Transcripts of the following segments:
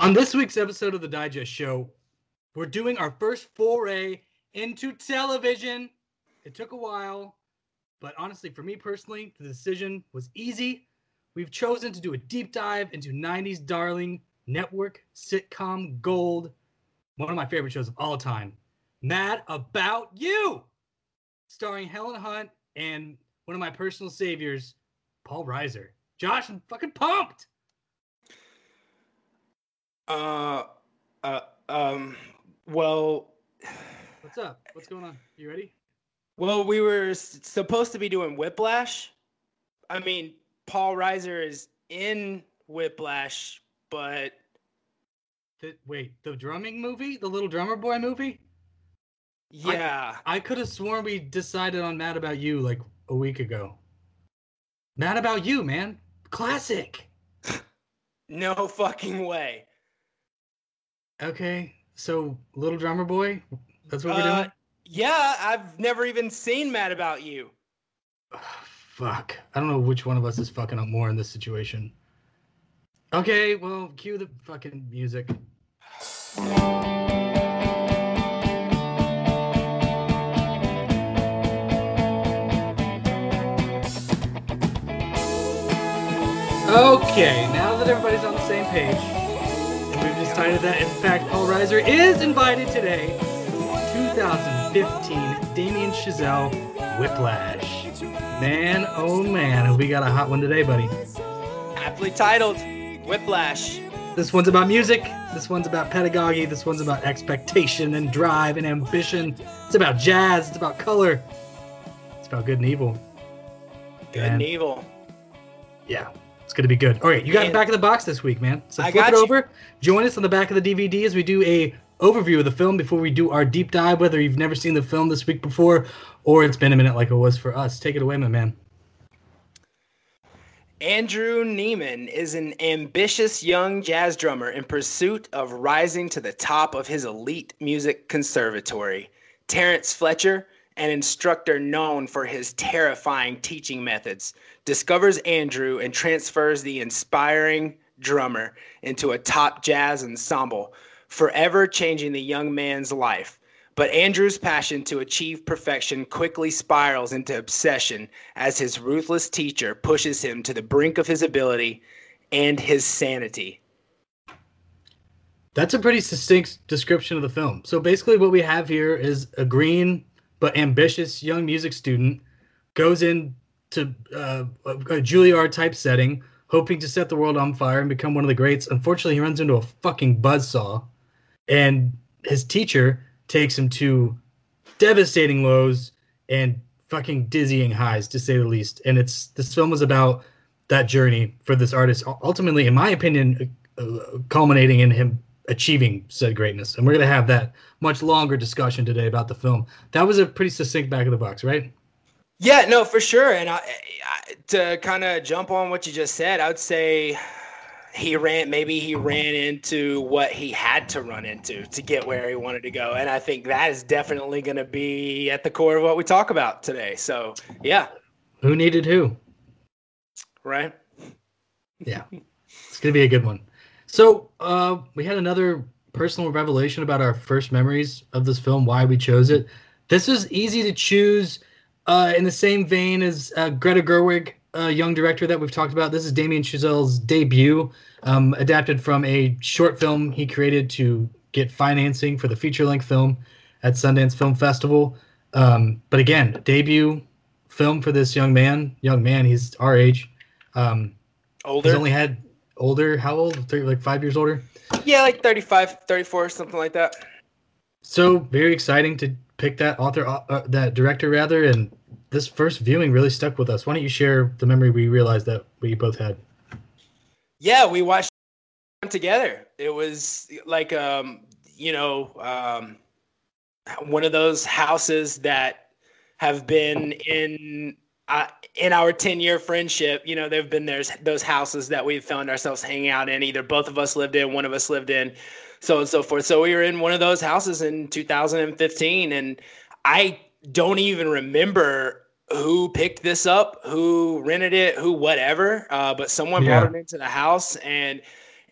On this week's episode of the Digest Show, we're doing our first foray into television. It took a while, but honestly, for me personally, the decision was easy. We've chosen to do a deep dive into 90s darling network sitcom gold, one of my favorite shows of all time, Mad About You, starring Helen Hunt and one of my personal saviors, Paul Reiser. Josh, I'm fucking pumped. Uh, uh, um, well, What's up? What's going on? You ready? well, we were s- supposed to be doing Whiplash. I mean, Paul Reiser is in Whiplash, but The, wait, the drumming movie? The little drummer boy movie? yeah, I could have sworn we decided on Mad About You like a week ago. Mad About You, man. Classic. no fucking way. Okay, so Little Drummer Boy? That's what we're Uh, doing? yeah, I've never even seen Mad About You. Fuck. I don't know which one of us is fucking up more in this situation. Okay, well, cue the fucking music. Okay, now that everybody's on the same page, we've decided that in fact Paul Reiser is invited today, 2015 Damien Chazelle Whiplash. Man, oh man, we got a hot one today, buddy. Aptly titled Whiplash. This one's about music. This one's about pedagogy. This one's about expectation and drive and ambition. It's about jazz. It's about color. It's about good and evil. Good And- and evil. Yeah, it's gonna be good. All right, you got the back of the box this week, man. So I flip it you. over. Join us on the back of the DVD as we do a overview of the film before we do our deep dive. Whether you've never seen the film this week before, or it's been a minute like it was for us. Take it away, my man. Andrew Neiman is an ambitious young jazz drummer in pursuit of rising to the top of his elite music conservatory. Terrence Fletcher, an instructor known for his terrifying teaching methods, discovers Andrew and transfers the inspiring drummer into a top jazz ensemble, forever changing the young man's life. But Andrew's passion to achieve perfection quickly spirals into obsession as his ruthless teacher pushes him to the brink of his ability and his sanity. That's a pretty succinct description of the film. So basically, what we have here is a green but ambitious young music student goes into uh, a, Juilliard type setting, hoping to set the world on fire and become one of the greats. Unfortunately, he runs into a fucking buzzsaw, and his teacher takes him to devastating lows and fucking dizzying highs, to say the least. And it's this film is about that journey for this artist. Ultimately, in my opinion, uh, culminating in him achieving said greatness. And we're going to have that much longer discussion today about the film. That was a pretty succinct back of the box, right? Yeah, no, for sure. And I, I, to kind of jump on what you just said, I would say he ran, maybe he uh-huh. ran into what he had to run into to get where he wanted to go. And I think that is definitely going to be at the core of what we talk about today. So, yeah, Who needed who? right. Yeah. It's going to be a good one. So, uh, we had another personal revelation about our first memories of this film, why we chose it. This was easy to choose uh, in the same vein as uh, Greta Gerwig, a young director that we've talked about. This is Damien Chazelle's debut, um, adapted from a short film he created to get financing for the feature length film at Sundance Film Festival. Um, but again, debut film for this young man. Young man, he's our age. Um, Older. He's only had older. How old? 30, like five years older. yeah, like 35, 34, something like that. So very exciting to pick that author, uh, that director rather, and this first viewing really stuck with us. Why don't you share the memory we realized that we both had? Yeah, we watched together. It was like um, you know, um one of those houses that have been in uh, in our 10 year friendship, you know, there've been there's those houses that we've found ourselves hanging out in. Either both of us lived in, one of us lived in, so on and so forth. So we were in one of those houses in 2015, and I don't even remember who picked this up, who rented it, who whatever. Uh, but someone Yeah. brought it into the house, and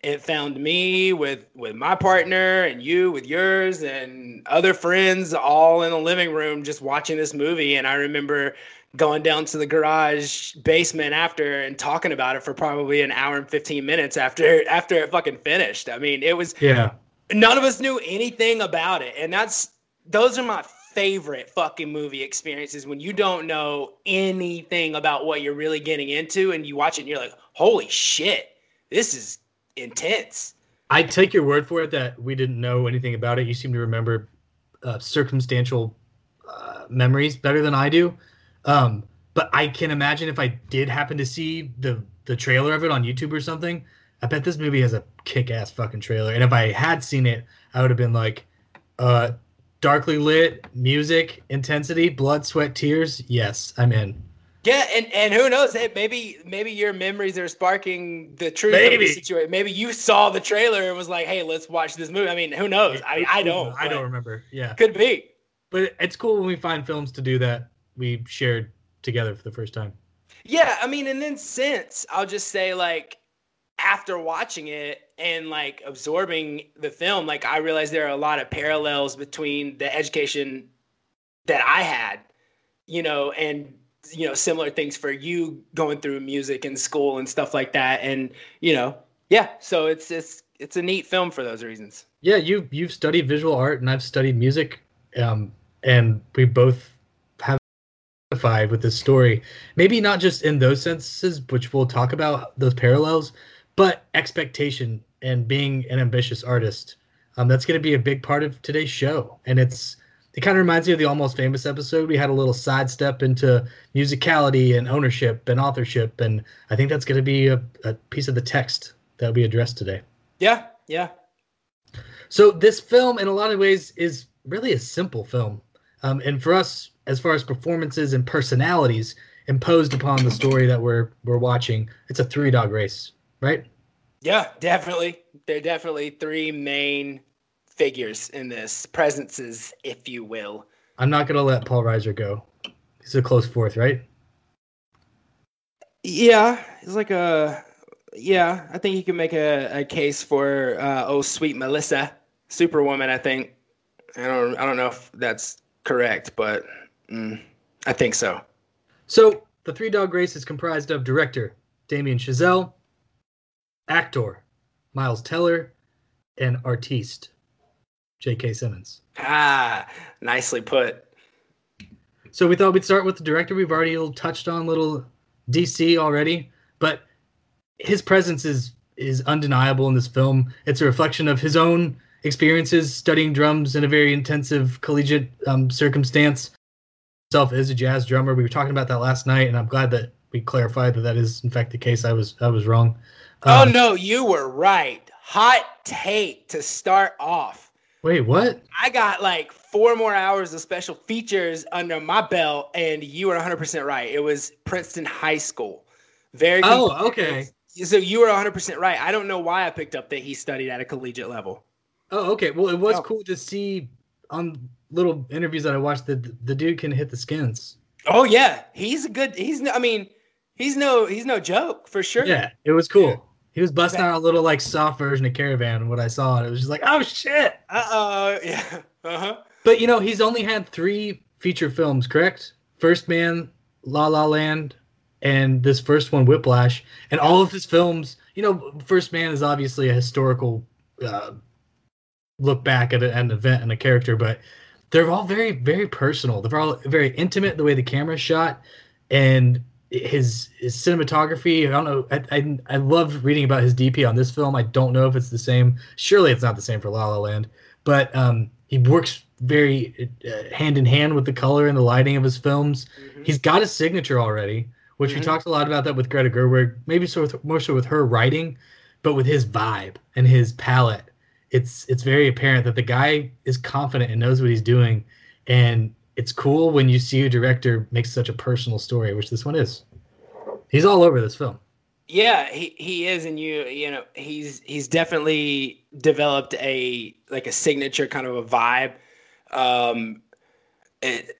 it found me with with my partner and you with yours and other friends all in the living room just watching this movie and i remember going down to the garage basement after and talking about it for probably an hour and 15 minutes after after it fucking finished i mean it was yeah none of us knew anything about it and that's those are my favorite fucking movie experiences when you don't know anything about what you're really getting into and you watch it and you're like holy shit this is intense. I take your word for it that we didn't know anything about it. You seem to remember uh, circumstantial uh, memories better than I do. Um, but I can imagine if I did happen to see the the trailer of it on YouTube or something, I bet this movie has a kick ass fucking trailer. And if I had seen it, I would have been like, uh, darkly lit, music, intensity, blood, sweat, tears. Yes, I'm in. Yeah, and, and who knows? Hey, maybe maybe your memories are sparking the truth maybe. of the situation. Maybe you saw the trailer and was like, "Hey, let's watch this movie." I mean, who knows? I, I don't. I don't remember. Yeah, could be. But it's cool when we find films to do that we shared together for the first time. Yeah, I mean, and then since I'll just say like after watching it and like absorbing the film, like I realized there are a lot of parallels between the education that I had, you know, and you know similar things for you going through music and school and stuff like that and you know yeah so it's it's it's a neat film for those reasons yeah you you've studied visual art and i've studied music um and we both identified with this story maybe not just in those senses which we'll talk about those parallels but expectation and being an ambitious artist um, that's going to be a big part of today's show and it's it kind of reminds me of the Almost Famous episode. We had a little sidestep into musicality and ownership and authorship, and I think that's going to be a, a piece of the text that we address today. Yeah, yeah. So this film, in a lot of ways, is really a simple film, um, and for us, as far as performances and personalities imposed upon the story that we're we're watching, it's a three dog race, right? Yeah, definitely. There are definitely three main figures in this, presences, if you will. I'm not gonna let Paul Reiser go. He's a close fourth, right? Yeah, he's like a yeah. I think you can make a, a case for uh, oh sweet Melissa, Superwoman. I think I don't I don't know if that's correct, but mm, I think so. So the three dog race is comprised of director Damien Chazelle, actor Miles Teller, and artiste J.K. Simmons. Ah, nicely put. So we thought we'd start with the director. We've already touched on little DC already, but his presence is is undeniable in this film. It's a reflection of his own experiences studying drums in a very intensive collegiate um, circumstance. Himself is a jazz drummer. We were talking about that last night, and I'm glad that we clarified that that is in fact the case. I was I was wrong. Oh, um, oh no, you were right. Hot take to start off. Wait, what? I got like four more hours of special features under my belt, and you were 100% right. It was Princeton High School. Very. Oh, okay. So you were 100% right. I don't know why I picked up that he studied at a collegiate level. Oh, okay. Well, it was oh. cool to see on little interviews that I watched that the dude can hit the skins. Oh yeah, he's a good. He's. I mean, he's no. He's no joke for sure. Yeah, it was cool. He was busting out a little like soft version of Caravan. What I saw, and it was just like, oh shit. Uh oh, yeah. Uh huh. But you know, he's only had three feature films, correct? First Man, La La Land, and this first one, Whiplash. And all of his films, you know, First Man is obviously a historical uh, look back at an event and a character, but they're all very, very personal. They're all very intimate the way the camera's shot, and his his cinematography. I don't know. I, I, I love reading about his DP on this film. I don't know if it's the same. Surely it's not the same for La La Land, but um, he works very uh, hand in hand with the color and the lighting of his films. Mm-hmm. He's got a signature already, which mm-hmm. we talked a lot about that with Greta Gerwig. Maybe so with, more so with her writing, but with his vibe and his palette, it's it's very apparent that the guy is confident and knows what he's doing, and it's cool when you see a director make such a personal story, which this one is. He's all over this film. Yeah, he, he is, and you you know he's he's definitely developed a like a signature kind of a vibe, um, it,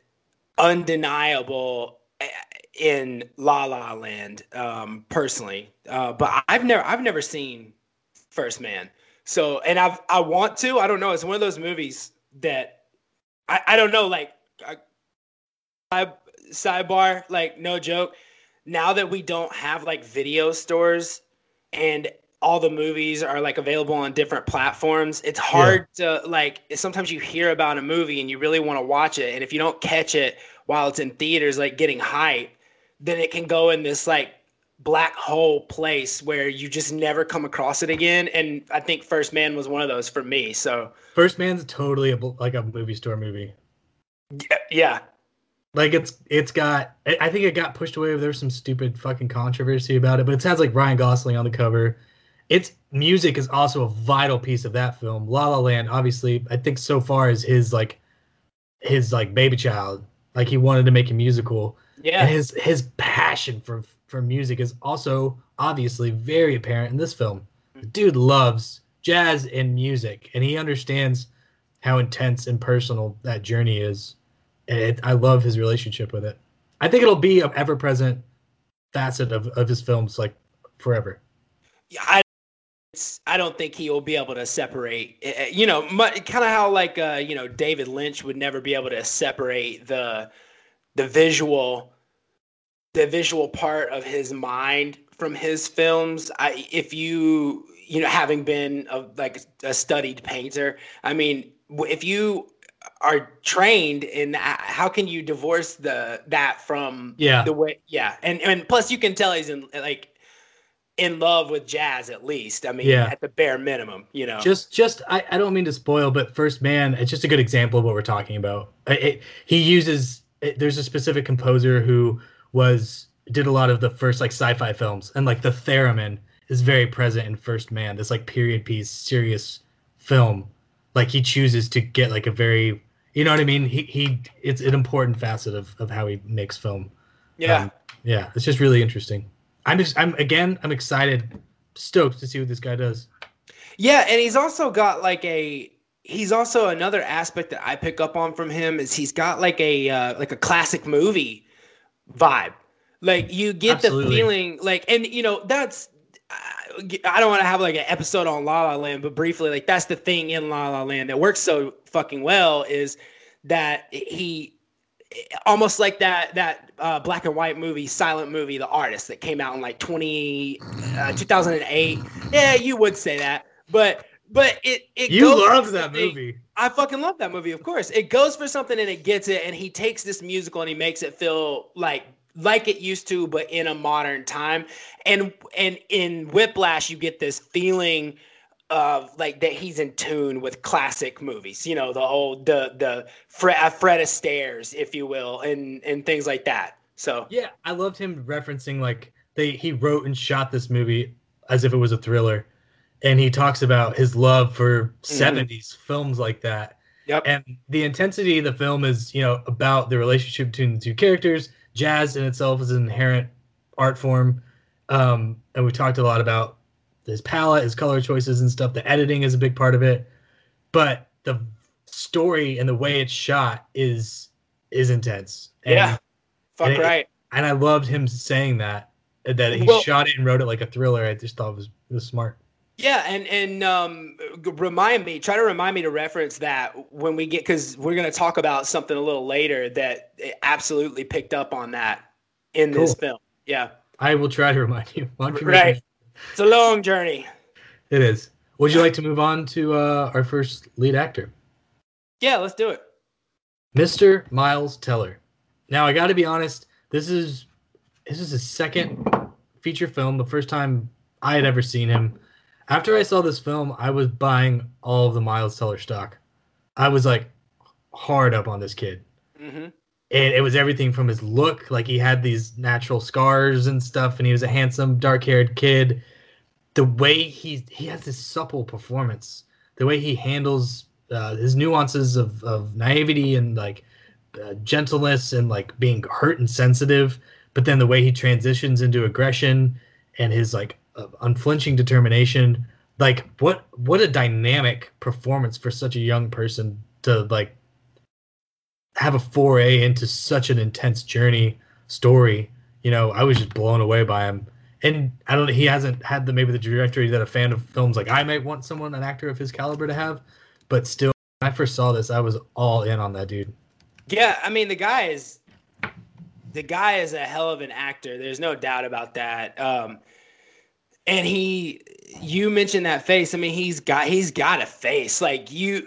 undeniable eh, in La La Land, um, personally. Uh, but I've never I've never seen First Man. So, and I've I want to. I don't know. It's one of those movies that I I don't know. Like, I, sidebar, like no joke. Now that we don't have like video stores and all the movies are like available on different platforms, it's hard yeah. to like. Sometimes you hear about a movie and you really want to watch it, and if you don't catch it while it's in theaters, like getting hype, then it can go in this like black hole place where you just never come across it again. And I think First Man was one of those for me. So First Man's totally a, like a movie store movie. Yeah, yeah. Like it's it's got I think it got pushed away. There's some stupid fucking controversy about it, but it sounds like Ryan Gosling on the cover. Its music is also a vital piece of that film. La La Land, obviously, I think so far is his like his like baby child. Like he wanted to make a musical. Yeah. And his his passion for for music is also obviously very apparent in this film. The dude loves jazz and music, and he understands how intense and personal that journey is. And it, I love his relationship with it. I think it'll be an ever present facet of, of his films, like forever. Yeah, I, I don't think he will be able to separate. Eh, eh, you know, kind of how like uh, you know David Lynch would never be able to separate the the visual the visual part of his mind from his films. I if you you know having been a, like a studied painter, I mean if you are trained in that, how can you divorce the that from yeah the way yeah and and plus you can tell he's in like in love with jazz at least i mean yeah. at the bare minimum you know just just I, I don't mean to spoil but first man it's just a good example of what we're talking about it, it, he uses it, there's a specific composer who was did a lot of the first like sci-fi films and like the theremin is very present in first man this like period piece serious film. Like he chooses to get like a very you know what i mean? He he it's an important facet of of how he makes film. Yeah. Um, yeah it's just really interesting. I'm just i'm again i'm excited stoked to see what this guy does. Yeah and he's also got like a he's also another aspect that i pick up on from him is he's got like a uh, like a classic movie vibe like you get Absolutely. the feeling like, and you know that's I don't want to have like an episode on La La Land, but briefly, like that's the thing in La La Land that works so fucking well is that he almost like that that uh, black and white movie, silent movie, The Artist that came out in like 20, uh, 2008. Yeah, you would say that, but but it it you love that movie. I fucking love that movie. Of course, it goes for something and it gets it, and he takes this musical and he makes it feel like like it used to, but in a modern time. And and in Whiplash, you get this feeling of like that he's in tune with classic movies. You know, the old the the Fred, uh, Fred Astaire's, if you will, and and things like that. So yeah, I loved him referencing like they he wrote and shot this movie as if it was a thriller, and he talks about his love for mm-hmm. 70s films like that. Yep. And the intensity of the film is, you know, about the relationship between the two characters jazz in itself is an inherent art form. Um, and we talked a lot about his palette, his color choices and stuff. The editing is a big part of it, but the story and the way it's shot is is intense. And, yeah, fuck and right. It, and I loved him saying that that he well, shot it and wrote it like a thriller. I just thought it was it was smart. Yeah, and and um, remind me, try to remind me to reference that when we get because we're going to talk about something a little later that absolutely picked up on that in cool. this film. Yeah, I will try to remind you. you right, it's a long journey. It is. Would you like to move on to uh, our first lead actor? Yeah, let's do it. Mr. Miles Teller. Now I got to be honest. This is this is his second feature film. The first time I had ever seen him after I saw this film, I was buying all of the Miles Teller stock. I was like hard up on this kid. Mm-hmm. And it was everything from his look, like he had these natural scars and stuff, and he was a handsome, dark-haired kid. The way he he has this supple performance, the way he handles uh, his nuances of of naivety and like uh, gentleness and like being hurt and sensitive, but then the way he transitions into aggression and his like of unflinching determination. Like what what a dynamic performance for such a young person to like have a foray into such an intense journey story. You know, I was just blown away by him. and I don't. He hasn't had the maybe the trajectory that a fan of films like I might want someone an actor of his caliber to have, but still, when I first saw this, I was all in on that dude. Yeah, I mean the guy is the guy is a hell of an actor. There's no doubt about that. Um, and he, you mentioned that face. I mean, he's got he's got a face like you,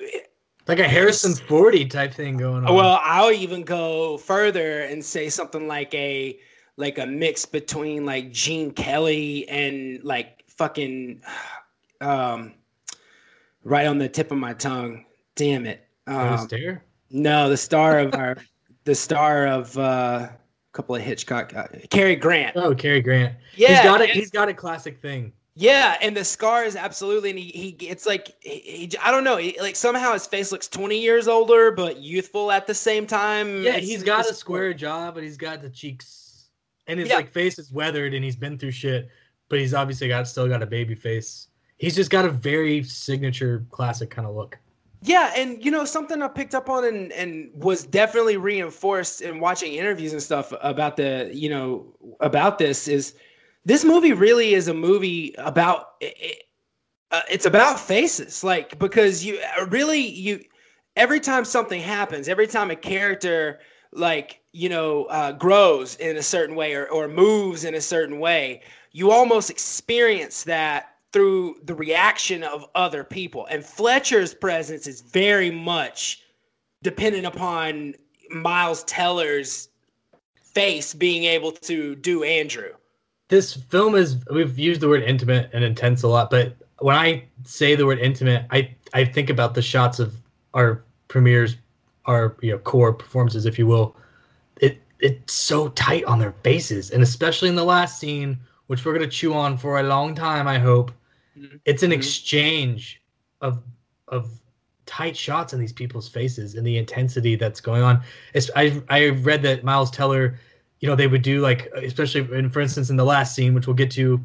like a Harrison Forty type thing going on. Well, I'll even go further and say something like a like a mix between like Gene Kelly and like fucking um right on the tip of my tongue. Damn it. Um, no, the star of our the star of uh couple of Hitchcock uh, Cary Grant. Oh, Cary Grant. Yeah. He's got it he's got a classic thing. Yeah, and the scars absolutely, and he, he it's like he, he, I don't know, he, like somehow his face looks twenty years older but youthful at the same time. Yeah, it's, he's got a square jaw, but he's got the cheeks, and his yeah. like face is weathered, and he's been through shit, but he's obviously got still got a baby face. He's just got a very signature classic kind of look. Yeah, and you know something I picked up on and and was definitely reinforced in watching interviews and stuff about the you know about this is this movie really is a movie about it, uh, it's about faces like because you uh, really you every time something happens every time a character like you know uh, grows in a certain way or, or moves in a certain way you almost experience that through the reaction of other people and fletcher's presence is very much dependent upon miles teller's face being able to do andrew this film is we've used the word intimate and intense a lot, but when I say the word intimate, I I think about the shots of our premieres, our you know core performances, if you will. It it's so tight on their faces, and especially in the last scene, which we're gonna chew on for a long time. I hope mm-hmm. it's an mm-hmm. exchange of of tight shots in these people's faces and the intensity that's going on. It's, I I read that Miles Teller you know, they would do like, especially in, for instance, in the last scene, which we'll get to,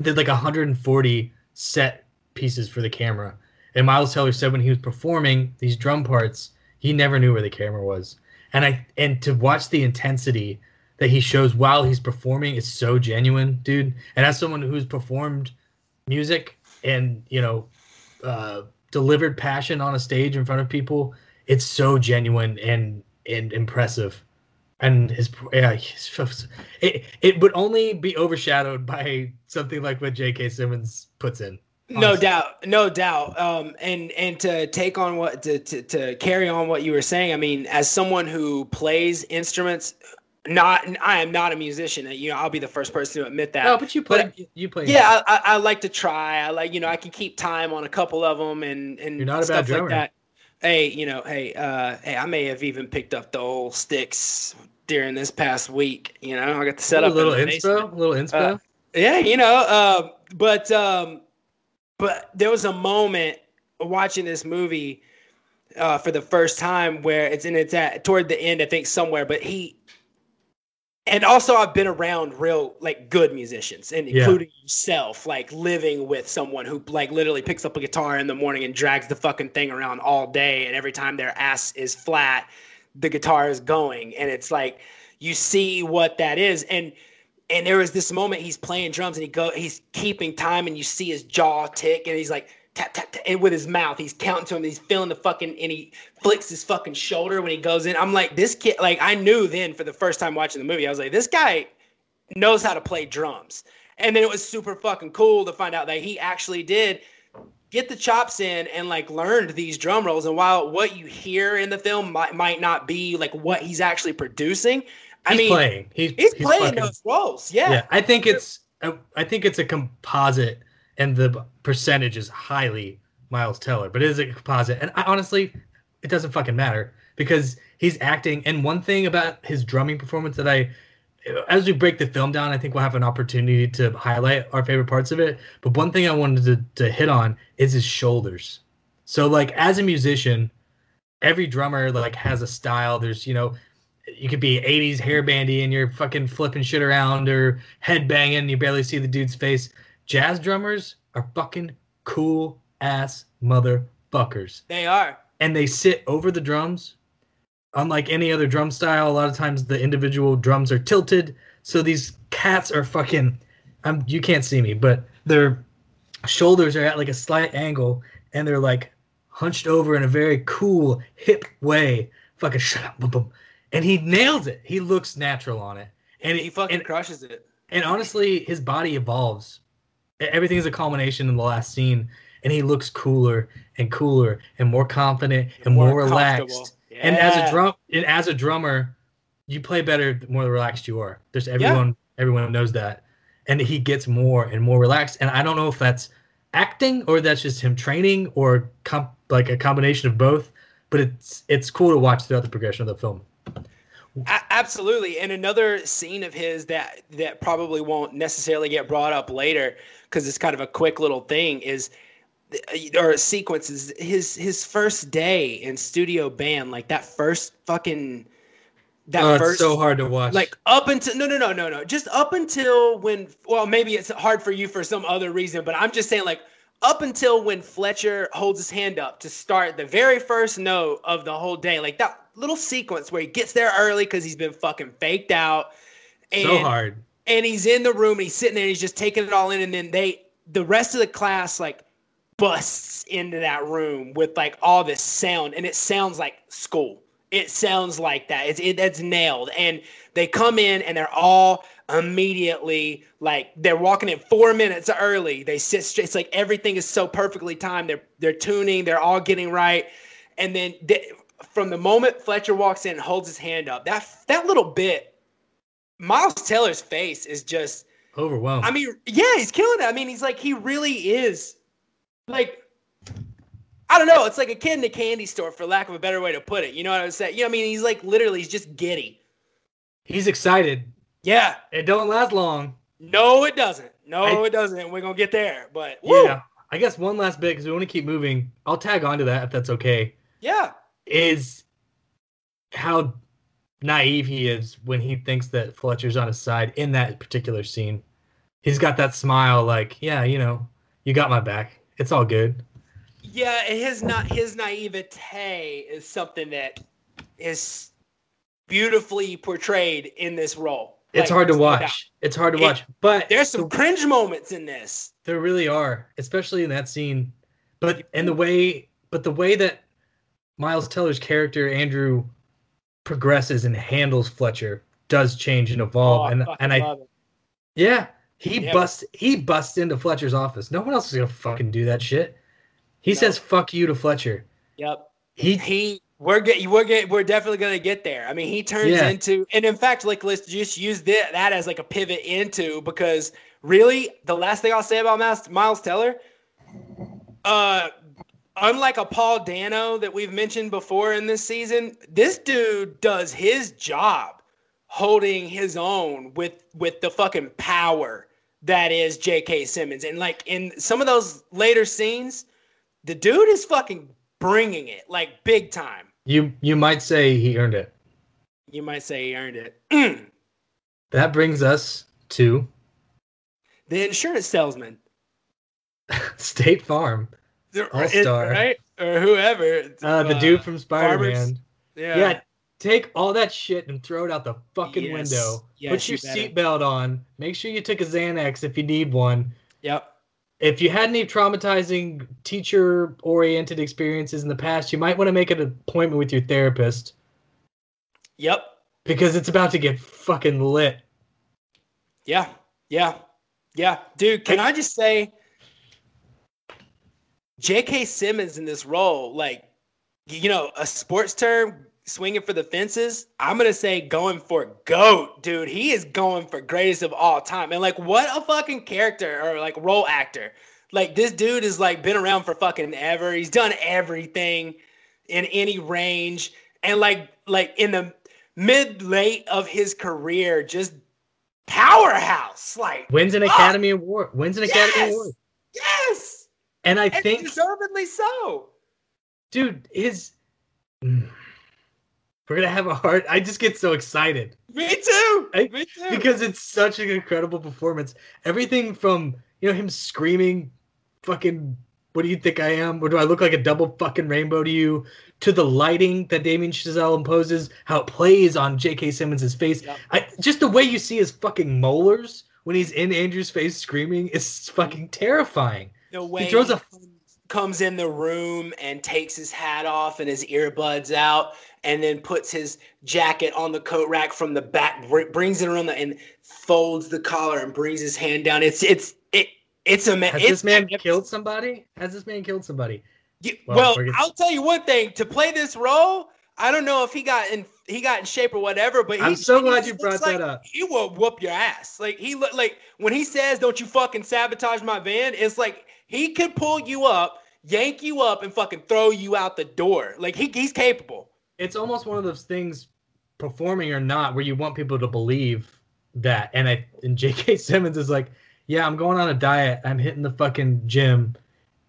did like 140 set pieces for the camera. And Miles Teller said when he was performing these drum parts, he never knew where the camera was. And I and to watch the intensity that he shows while he's performing is so genuine, dude. And as someone who's performed music and you know uh, delivered passion on a stage in front of people, it's so genuine and and impressive and his yeah, his, it it would only be overshadowed by something like what J.K. Simmons puts in. Honestly. No doubt, no doubt. Um, and and to take on what to, to to carry on what you were saying, I mean, as someone who plays instruments, not I am not a musician. You know, I'll be the first person to admit that. No, but you play. But, you play. Yeah, I, I, like to try. I like you know I can keep time on a couple of them and and You're not a stuff bad like that. Hey, you know, hey, uh, hey, I may have even picked up the old sticks during this past week. You know, I got to set a up little inspo, a little inspo. Uh, yeah, you know, uh, but um, but there was a moment watching this movie uh, for the first time where it's in it's at toward the end, I think somewhere. But he and also I've been around real like good musicians, and including yeah. yourself, like living with someone who like literally picks up a guitar in the morning and drags the fucking thing around all day, and every time their ass is flat, the guitar is going and it's like you see what that is and and there was this moment he's playing drums and he go he's keeping time and you see his jaw tick and he's like tap tap tap and with his mouth he's counting to him he's feeling the fucking and he flicks his fucking shoulder when he goes in i'm like this kid like i knew then for the first time watching the movie i was like this guy knows how to play drums and then it was super fucking cool to find out that he actually did get the chops in and like learned these drum rolls. And while what you hear in the film might, might not be like what he's actually producing, I he's mean, playing. He's, he's, he's playing fucking, those roles. Yeah. yeah. I think it's I think it's a composite, and the percentage is highly Miles Teller, but it is a composite. And I, honestly, it doesn't fucking matter because he's acting. And one thing about his drumming performance that I as we break the film down, I think we'll have an opportunity to highlight our favorite parts of it. But one thing I wanted to, to hit on is his shoulders. So like as a musician, every drummer like has a style. There's, you know, you could be 80s hair bandy and you're fucking flipping shit around or head banging you barely see the dude's face. Jazz drummers are fucking cool ass motherfuckers. They are. And they sit over the drums unlike any other drum style, a lot of times the individual drums are tilted. So these cats are fucking I'm you can't see me, but their shoulders are at like a slight angle and they're like hunched over in a very cool hip way. Fucking shut up, boom, boom. and he nails it. He looks natural on it, and he fucking and, crushes it. And honestly, his body evolves. Everything is a culmination in the last scene, and he looks cooler and cooler and more confident and more, more relaxed. Yeah. And as a drum, and as a drummer, you play better the more relaxed you are. There's everyone, yeah. everyone knows that, and he gets more and more relaxed. And I don't know if that's acting or that's just him training or comp- like a combination of both. But it's it's cool to watch throughout the progression of the film. A- absolutely, and another scene of his that that probably won't necessarily get brought up later because it's kind of a quick little thing is uh, or sequences his his first day in studio band like that first fucking that oh, first so hard to watch. like up until no no no no no just up until when well maybe it's hard for you for some other reason but i'm just saying like up until when fletcher holds his hand up to start the very first note of the whole day like that little sequence where he gets there early because he's been fucking faked out and, so hard and he's in the room and he's sitting there and he's just taking it all in. And then they the rest of the class like busts into that room with like all this sound. And it sounds like school. It sounds like that. It's it, that's nailed. And they come in and they're all immediately like they're walking in four minutes early. They sit straight it's like everything is so perfectly timed. They're they're tuning. They're all getting right. And then they, from the moment fletcher walks in and holds his hand up that that little bit miles Teller's face is just overwhelmed i mean yeah he's killing it i mean he's like he really is like I don't know. It's like a kid in a candy store, for lack of a better way to put it. You know what I'm saying? You know, I mean, he's like literally, he's just giddy. He's excited. Yeah. It don't last long. No, it doesn't. No, I, it doesn't. We're gonna get there, but woo. yeah. I guess one last bit because we want to keep moving. I'll tag on to that if that's okay. Yeah. Is how naive he is when he thinks that Fletcher's on his side in that particular scene. He's got that smile, like, yeah, you know, you got my back. It's all good. Yeah, his not his naivete is something that is beautifully portrayed in this role. It's like, hard to watch. It's hard to it, watch, but there's some cringe moments in this. There really are, especially in that scene. But and the way, but the way that Miles Teller's character Andrew progresses and handles Fletcher does change and evolve, oh, and and I, yeah, he yeah. busts he busts into Fletcher's office. No one else is gonna fucking do that shit. He no. says "fuck you" to Fletcher. Yep. He he. We're get we're get we're definitely gonna get there. I mean, he turns yeah. into and in fact, like let's just use that that as like a pivot into because really the last thing I'll say about Miles, Miles Teller, uh, unlike a Paul Dano that we've mentioned before in this season, this dude does his job holding his own with with the fucking power that is J.K. Simmons. And like in some of those later scenes, the dude is fucking bringing it like big time. You you might say he earned it. You might say he earned it. that brings us to the insurance salesman. State Farm. All star. Right? Or whoever. Uh, the uh, dude from Spider Man. Yeah. Yeah take all that shit and throw it out the fucking yes. window. Yes, Put your seatbelt on. Make sure you took a Xanax if you need one. Yep. If you had any traumatizing teacher oriented experiences in the past, you might want to make an appointment with your therapist. Yep. Because it's about to get fucking lit. Yeah. Yeah. Yeah. Dude, can I, I just say J.K. Simmons in this role, like, you know, a sports term, swinging for the fences, I'm gonna say going for goat, dude. He is going for greatest of all time, and like, what a fucking character or like role actor. Like this dude is like been around for fucking ever. He's done everything in any range, and like like in the mid late of his career, just powerhouse. Like wins an Academy Award. Wins an yes! Academy Award. Yes. And I and think deservedly so. Dude, his. Mm we're gonna have a heart. I just get so excited. Me too. I, Me too. Because it's such an incredible performance. Everything from you know him screaming, "Fucking, what do you think I am? Or do I look like a double fucking rainbow to you?" To the lighting that Damien Chazelle imposes, how it plays on J.K. Simmons' face. Yep. I, just the way you see his fucking molars when he's in Andrew's face screaming is fucking terrifying. The way He throws a comes, in the room and takes his hat off and his earbuds out, and then puts his jacket on the coat rack from the back, br- brings it around the, and folds the collar and brings his hand down. It's it's it it's a man. Has it's this man killed somebody? Has this man killed somebody? You- Well, well, I'll tell you one thing. To play this role, I don't know if he got in he got in shape or whatever, but he, I'm so glad you brought like that up. He will whoop your ass. Like he look like when he says, "Don't you fucking sabotage my van," it's like he could pull you up, yank you up, and fucking throw you out the door. Like he, he's capable. It's almost one of those things, performing or not, where you want people to believe that. And I and J.K. Simmons is like, yeah, I'm going on a diet. I'm hitting the fucking gym,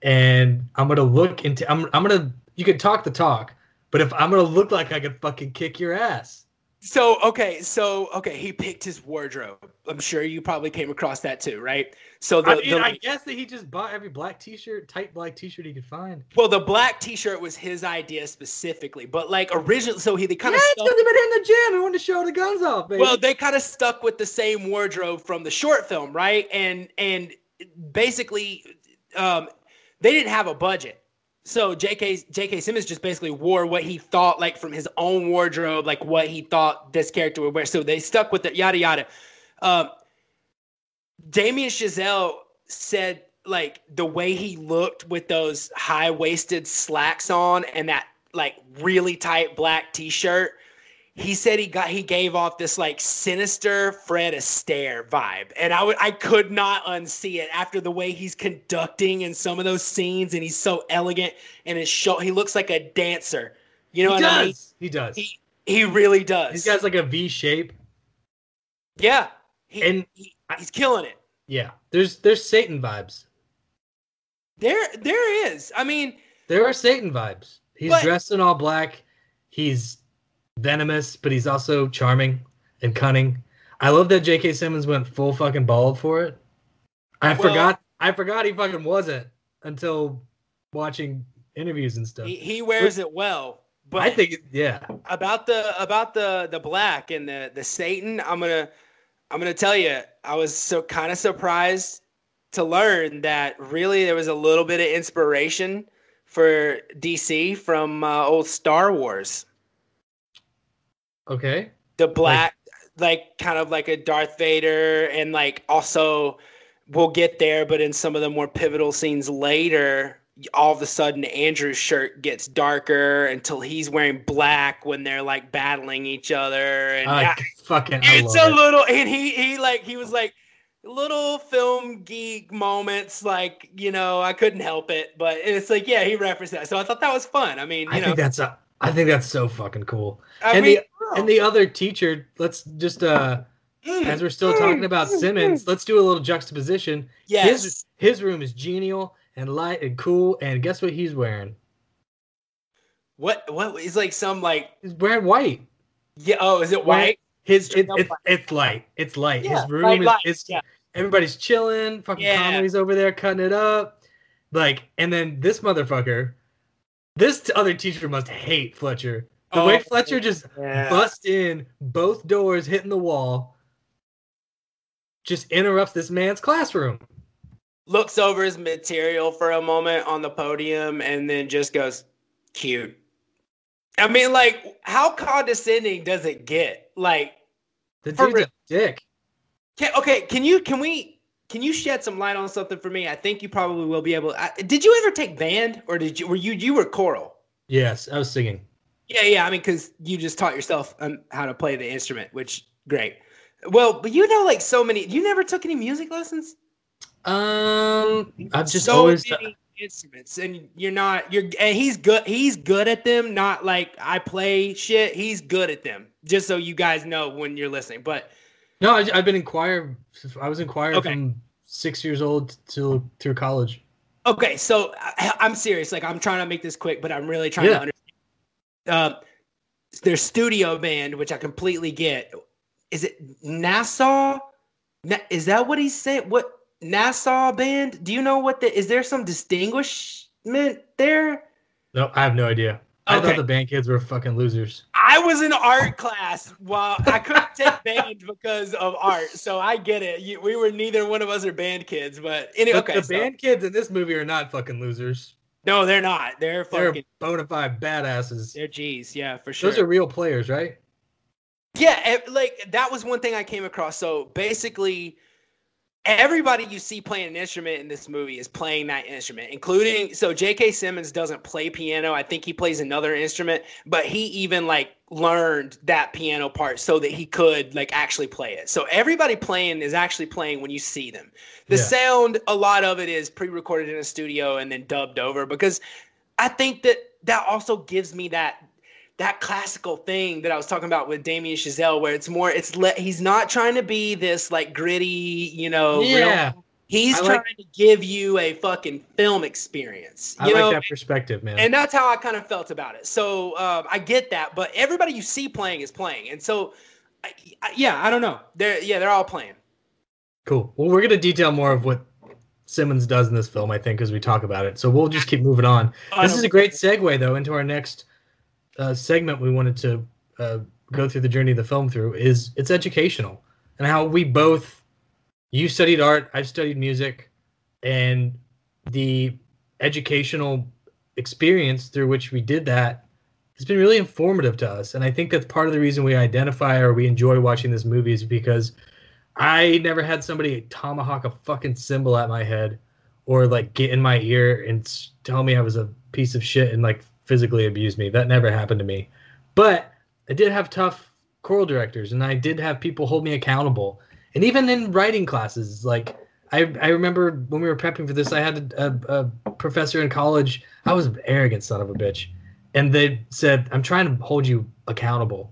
and I'm gonna look into. I'm I'm gonna. You can talk the talk, but if I'm gonna look like I could fucking kick your ass. So okay, so okay, he picked his wardrobe. I'm sure you probably came across that too, right? So the, I mean, the- I guess that he just bought every black T-shirt, tight black T-shirt he could find. well, the black T-shirt was his idea specifically, but like originally, So he they kind yeah, of it's because they've been in the gym. He wanted to show the guns off, baby. Well, they kind of stuck with the same wardrobe from the short film, right? And and basically, um, they didn't have a budget, so J.K. J.K. Simmons just basically wore what he thought like from his own wardrobe, like what he thought this character would wear. So they stuck with it, yada yada. Um, Damien Chazelle said like the way he looked with those high waisted slacks on and that like really tight black t-shirt he said he got he gave off this like sinister Fred Astaire vibe, and I would I could not unsee it after the way he's conducting in some of those scenes, and he's so elegant and his show he looks like a dancer. You know he what does. I mean? He does. He he really does. He's got like a V shape. yeah, he, and- he, he's killing it. Yeah, there's there's Satan vibes. There there is. I mean, There are Satan vibes. He's But- dressed in all black. He's venomous, but he's also charming and cunning. I love that J.K. Simmons went full fucking bald for it. I Well- forgot. I forgot he fucking wasn't until watching interviews and stuff. he, he wears it well. But I think, yeah, about the about the the black and the the Satan, I'm gonna I'm gonna tell you, I was so kind of surprised to learn that really there was a little bit of inspiration for DC from uh, old Star Wars. Okay. The black, like, kind of like a Darth Vader, and like also we'll get there, but in some of the more pivotal scenes later, all of a sudden Andrew's shirt gets darker until he's wearing black when they're like battling each other, and I fucking, it's a it. little, and he he like he was like little film geek moments, like you know I couldn't help it, but it's like yeah he referenced that, so I thought that was fun. I mean, you I know, think that's a, I think that's so fucking cool. I and mean, the and the other teacher, let's just uh mm, as we're still talking about Simmons, let's do a little juxtaposition. yes. His his room is genial and light and cool, and guess what he's wearing? What what is like some like He's wearing white. yeah oh is it white? His it, it, it's light. It's light. Yeah, his room light, is, light, is yeah. everybody's chilling. Fucking Yeah. Conway's over there cutting it up. Like, and then this motherfucker, this other teacher must hate Fletcher. The way Oh, Fletcher just Yeah. bust in both doors, hitting the wall, just interrupts this man's classroom. Looks over his material for a moment on the podium and then just goes cute. I mean, like, how condescending does it get? Like, The For dude's a dick. can, okay, can you can we can you shed some light on something for me? I think you probably will be able. I, did you ever take band or did you were you you were choral? Yes, I was singing. Yeah, yeah. I mean, because you just taught yourself um, how to play the instrument, which great. Well, but you know, like so many. You never took any music lessons. Um, I've just so always. many instruments, and you're not. You're and he's good. He's good at them. Not like I play shit. He's good at them. Just so you guys know when you're listening. But No, I, I've been in choir. I was in choir Okay. from six years old till through college. okay, so I, I'm serious. Like I'm trying to make this quick, but I'm really trying Yeah. to understand. Um, their studio band, which I completely get. Is it Nassau? Na- is that what he said? What Nassau band? Do you know what the? Is there some distinguishment there? No, I have no idea. I thought the band kids were fucking losers. I I was in art class while I couldn't take band because of art. So I get it. You, we were neither one of us are band kids, but anyway, But okay. the so- band kids in this movie are not fucking losers. No, they're not. They're They're fucking. bona fide badasses. They're G's. Yeah, for sure. Those are real players, right? Yeah, and, like that was one thing I came across. So basically, everybody you see playing an instrument in this movie is playing that instrument, including so J.K. Simmons doesn't play piano. I think he plays another instrument, but he even like learned that piano part so that he could like actually play it. So everybody playing is actually playing when you see them. The Yeah. sound, a lot of it is pre-recorded in a studio and then dubbed over because I think that that also gives me that that classical thing that I was talking about with Damien Chazelle, where it's more, it's le- he's not trying to be this like gritty, you know, real- Yeah. he's I trying to give you a fucking film experience, I like know, that perspective, man. and that's how I kind of felt about it. So um, I get that, but everybody you see playing is playing, and so I, I, yeah, I don't know, they're yeah, they're all playing. Cool. Well, we're gonna detail more of what Simmons does in this film, I think, as we talk about it. So we'll just keep moving on. This is a great segue, though, into our next uh, segment. We wanted to uh, go through the journey of the film through is it's educational and how we both. You studied art. I've studied music, and the educational experience through which we did that has been really informative to us. And I think that's part of the reason we identify or we enjoy watching this movie is because I never had somebody tomahawk a fucking cymbal at my head or like get in my ear and tell me I was a piece of shit and like physically abuse me. That never happened to me. But I did have tough choral directors and I did have people hold me accountable. And even in writing classes, like I, I remember when we were prepping for this, I had a, a, a professor in college. I was an arrogant son of a bitch. And they said, I'm trying to hold you accountable.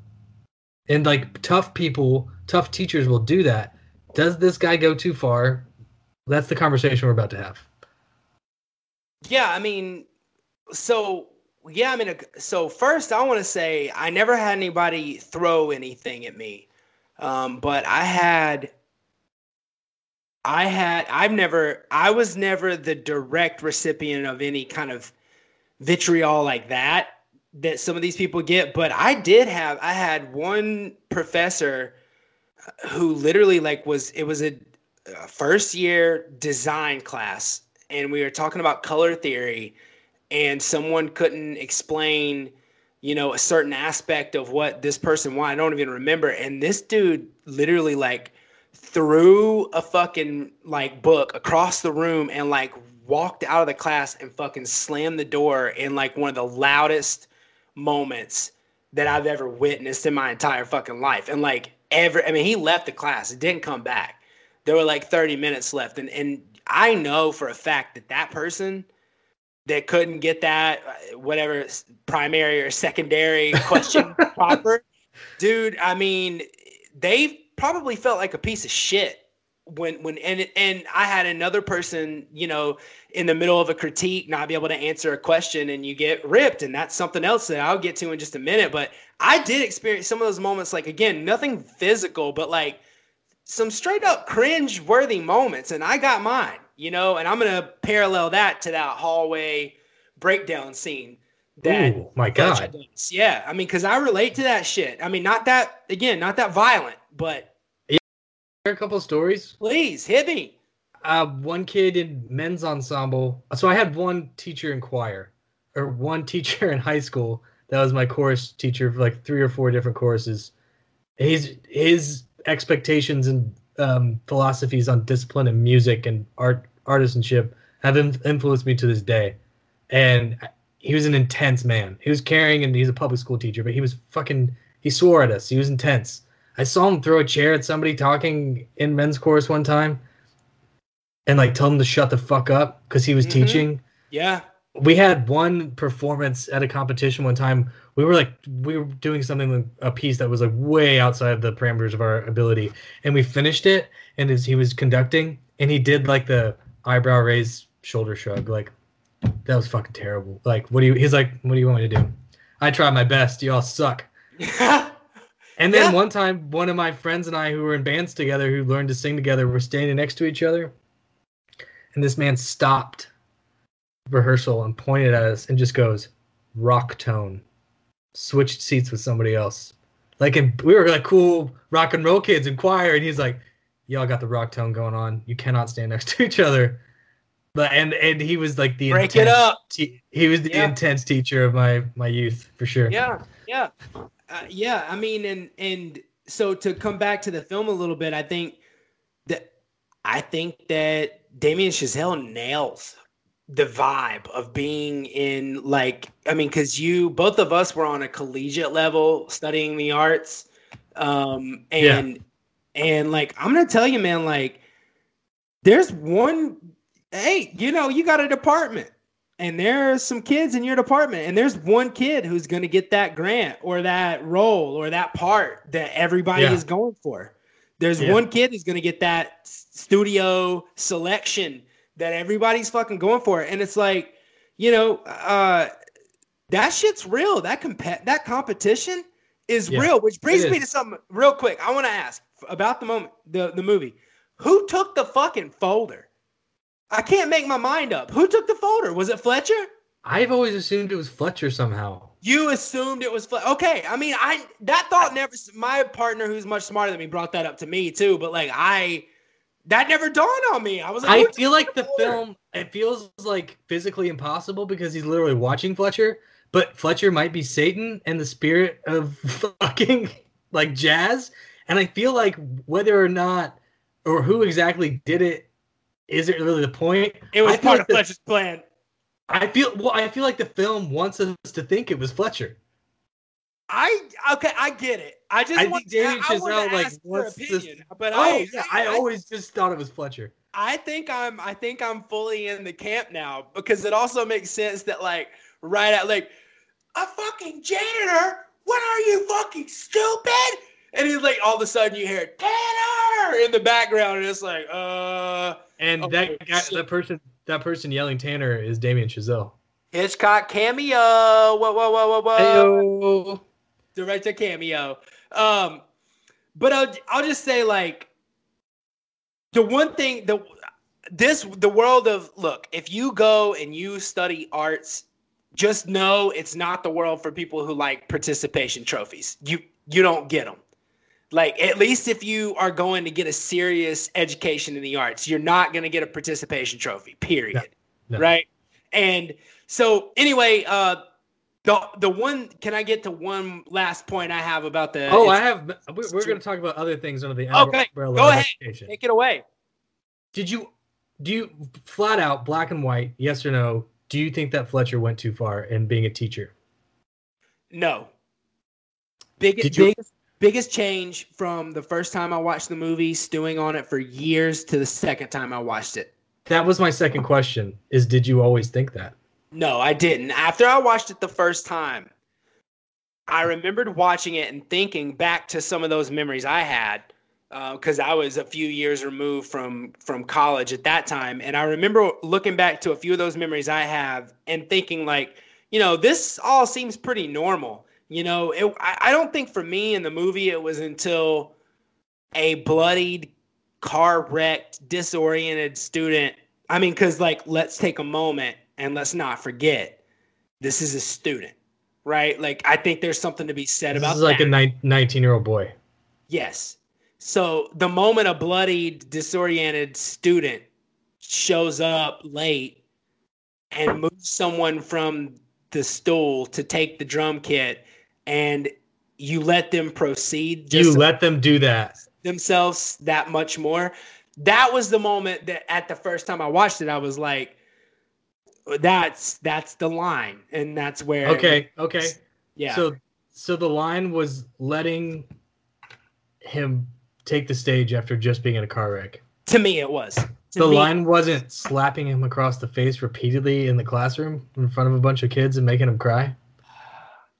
And like tough people, tough teachers will do that. Does this guy go too far? That's the conversation we're about to have. Yeah, I mean, so yeah, I mean, uh, so first I want to say I never had anybody throw anything at me, um, but I had, I had, I've never, I was never the direct recipient of any kind of vitriol like that that some of these people get, but I did have, I had one professor who literally like was, it was a, a first year design class and we were talking about color theory and someone couldn't explain you know a certain aspect of what this person wanted i don't even remember and this dude literally like threw a fucking like book across the room and like walked out of the class and fucking slammed the door in like one of the loudest moments that I've ever witnessed in my entire fucking life. And like every I mean he left the class, it didn't come back. There were like 30 minutes left and and I know for a fact that that person that couldn't get that uh, whatever primary or secondary question proper. Dude i mean they probably felt like a piece of shit when when and and i had another person you know in the middle of a critique not be able to answer a question and you get ripped and that's something else that i'll get to in just a minute. But i did experience some of those moments like again nothing physical but like some straight up cringe worthy moments and i got mine you know and i'm gonna parallel that to that hallway breakdown scene that Ooh, my God. yeah i mean because i relate to that shit i mean not that again not that violent but yeah. a couple of stories. please hit me Uh, one kid in men's ensemble. So I had one teacher in choir, or one teacher in high school that was my chorus teacher for like three or four different choruses. His his expectations and um, philosophies on discipline and music and art artisanship have in- influenced me to this day. And he was an intense man. He was caring, and he's a public school teacher, but he was fucking. He swore at us. He was intense. I saw him throw a chair at somebody talking in men's chorus one time and like tell him to shut the fuck up because he was Mhm. teaching. yeah We had one performance at a competition one time. We were like we were doing something a piece that was like way outside the parameters of our ability, and we finished it. And as he was conducting, and he did like the eyebrow raise, shoulder shrug, like that was fucking terrible. Like, what do you? He's like, what do you want me to do? I tried my best. You all suck. And then Yeah. one time, one of my friends and I, who were in bands together, who learned to sing together, were standing next to each other. And this man stopped rehearsal and pointed at us and just goes, rock tone. Switched seats with somebody else. Like, and we were like cool rock and roll kids in choir, and he's like, "Y'all got the rock tone going on. You cannot stand next to each other." But and and he was like the break it up. Te- he was the yeah. intense teacher of my my youth for sure. Yeah, yeah, uh, yeah. I mean, and and so to come back to the film a little bit, I think that I think that Damien Chazelle nails the vibe of being in like I mean, because you both of us were on a collegiate level studying the arts, um, and yeah. and like I'm gonna tell you, man, like there's one hey, you know, you got a department and there's some kids in your department and there's one kid who's going to get that grant or that role or that part that everybody yeah. is going for. There's yeah. one kid who's going to get that studio selection that everybody's fucking going for. it. And it's like, you know, uh, that shit's real. That comp- that competition is yeah, real, which brings me to something real quick. I want to ask about the moment, the, the movie. Who took the fucking folder? I can't make my mind up. Who took the folder? Was it Fletcher? I've always assumed it was Fletcher somehow. You assumed it was Fletcher. Okay, I mean, I that thought never. My partner, who's much smarter than me, brought that up to me too. But like, I that never dawned on me. I was like, I feel like the film. It feels like physically impossible because he's literally watching Fletcher, but Fletcher might be Satan and the spirit of fucking like jazz. And I feel like whether or not or who exactly did it is it really the point? It was part like of the, Fletcher's plan. I feel well. I feel like the film wants us to think it was Fletcher. I okay, I get it. I just I want, think Damien Chazelle like what's opinion, this? but oh I, yeah, I, I, always just thought it was Fletcher. I think I'm I think I'm fully in the camp now because it also makes sense that like right at like a fucking janitor. What are you fucking stupid? And he's like all of a sudden you hear Tanner in the background and it's like uh and okay, that guy, that person, that person yelling Tanner is Damien Chazelle. Hitchcock cameo. Whoa, whoa, whoa, whoa, whoa. Director cameo. Um, but I'll, I'll just say like the one thing the this the world of look if you go and you study arts just know it's not the world for people who like participation trophies you you don't get them like at least if you are going to get a serious education in the arts, you're not going to get a participation trophy. Period. No, no. Right. And so anyway, uh, the the one can I get to one last point I have about the? Oh, I have. We're, we're going to talk about other things under the okay. Go ahead. Take it away. Did you do you flat out black and white? Yes or no? Do you think that Fletcher went too far in being a teacher? No. Big, Did you, biggest biggest change from the first time I watched the movie, stewing on it for years, to the second time I watched it. That was my second question: Is did you always think that? No, I didn't. After I watched it the first time, I remembered watching it and thinking back to some of those memories I had because uh, I was a few years removed from from college at that time, and I remember looking back to a few of those memories I have and thinking like, you know, this all seems pretty normal. You know, it, I, I don't think for me in the movie it was until a bloodied, car wrecked, disoriented student. I mean, because like, let's take a moment and let's not forget this is a student, right? Like, I think there's something to be said this about. This is like that. a 19 year old boy. Yes. So the moment a bloodied, disoriented student shows up late and moves someone from the stool to take the drum kit and you let them proceed. you let them do that themselves that much more. That was the moment that at the first time I watched it, I was like, "That's that's the line," and that's where. Okay. Okay. Yeah. So so the line was letting him take the stage after just being in a car wreck. To me, it was. To the me, line wasn't slapping him across the face repeatedly in the classroom in front of a bunch of kids and making him cry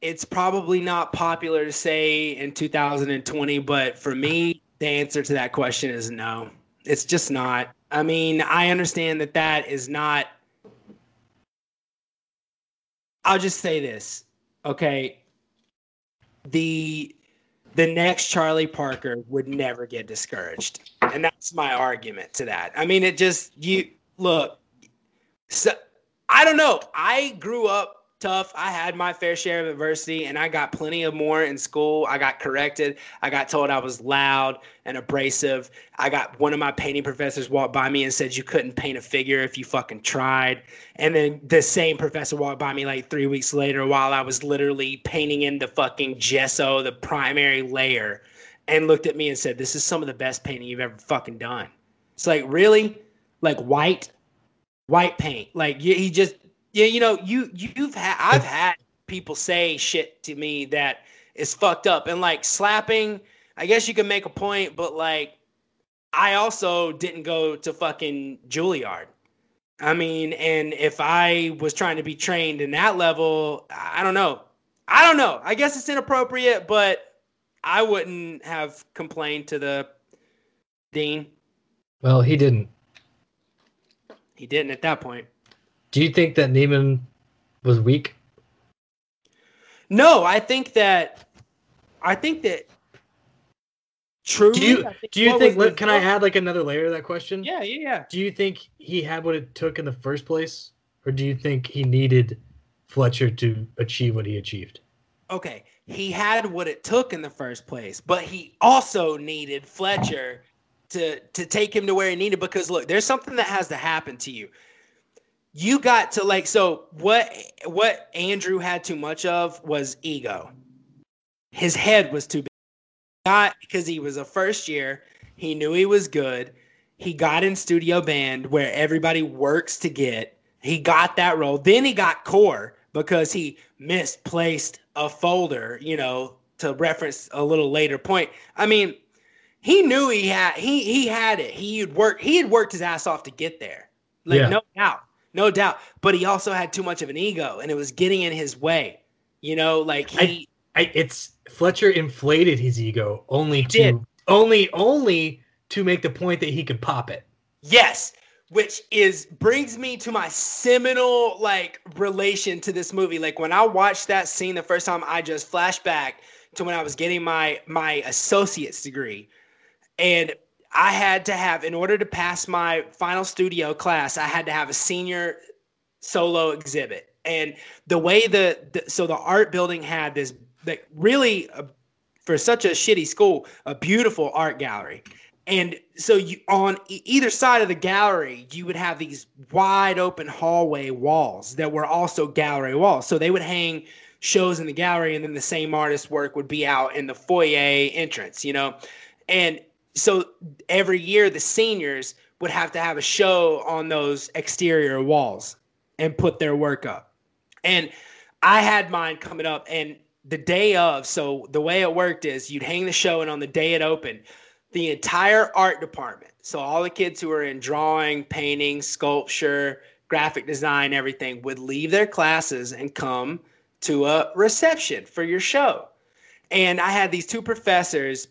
it's probably not popular to say in 2020, but for me, the answer to that question is no. It's just not. I mean, I understand that that is not. I'll just say this, okay? The the next Charlie Parker would never get discouraged, and that's my argument to that. I mean, it just you look. So I don't know. I grew up tough. I had my fair share of adversity and I got plenty of more in school. I got corrected. I got told I was loud and abrasive. I got one of my painting professors walked by me and said you couldn't paint a figure if you fucking tried. And then the same professor walked by me like 3 weeks later while I was literally painting in the fucking gesso, the primary layer, and looked at me and said, "This is some of the best painting you've ever fucking done." It's like, "Really? Like white white paint. Like he just yeah, you know, you you've had I've had people say shit to me that is fucked up and like slapping. I guess you can make a point, but like I also didn't go to fucking Juilliard. I mean, and if I was trying to be trained in that level, I don't know. I don't know. I guess it's inappropriate, but I wouldn't have complained to the dean. Well, he didn't. He didn't at that point. Do you think that Neiman was weak? No, I think that I think that truly. Do you think do you think? Let, can I add like another layer to that question? Yeah, yeah, yeah. Do you think he had what it took in the first place, or do you think he needed Fletcher to achieve what he achieved? Okay, he had what it took in the first place, but he also needed Fletcher to to take him to where he needed because look, there's something that has to happen to you. You got to like so what what Andrew had too much of was ego. His head was too big. Not because he was a first year, he knew he was good. He got in studio band where everybody works to get. He got that role. Then he got core because he misplaced a folder, you know, to reference a little later point. I mean, he knew he had he he had it. He had worked he had worked his ass off to get there. Like Yeah. no doubt. No doubt. But he also had too much of an ego and it was getting in his way. You know, like he I, it's Fletcher inflated his ego only to did. only only to make the point that he could pop it. Yes, which is brings me to my seminal like relation to this movie. Like when I watched that scene the first time, I just flashed back to when I was getting my my associate's degree, and I had to have in order to pass my final studio class, I had to have a senior solo exhibit. And the way the, the so the art building had this like really uh, for such a shitty school, a beautiful art gallery. And so you on either side of the gallery, you would have these wide open hallway walls that were also gallery walls. So they would hang shows in the gallery, and then the same artist's work would be out in the foyer entrance, you know. And so every year, the seniors would have to have a show on those exterior walls and put their work up. And I had mine coming up, and the day of, so the way it worked is you'd hang the show, and on the day it opened, the entire art department, so all the kids who were in drawing, painting, sculpture, graphic design, everything, would leave their classes and come to a reception for your show. And I had these two professors,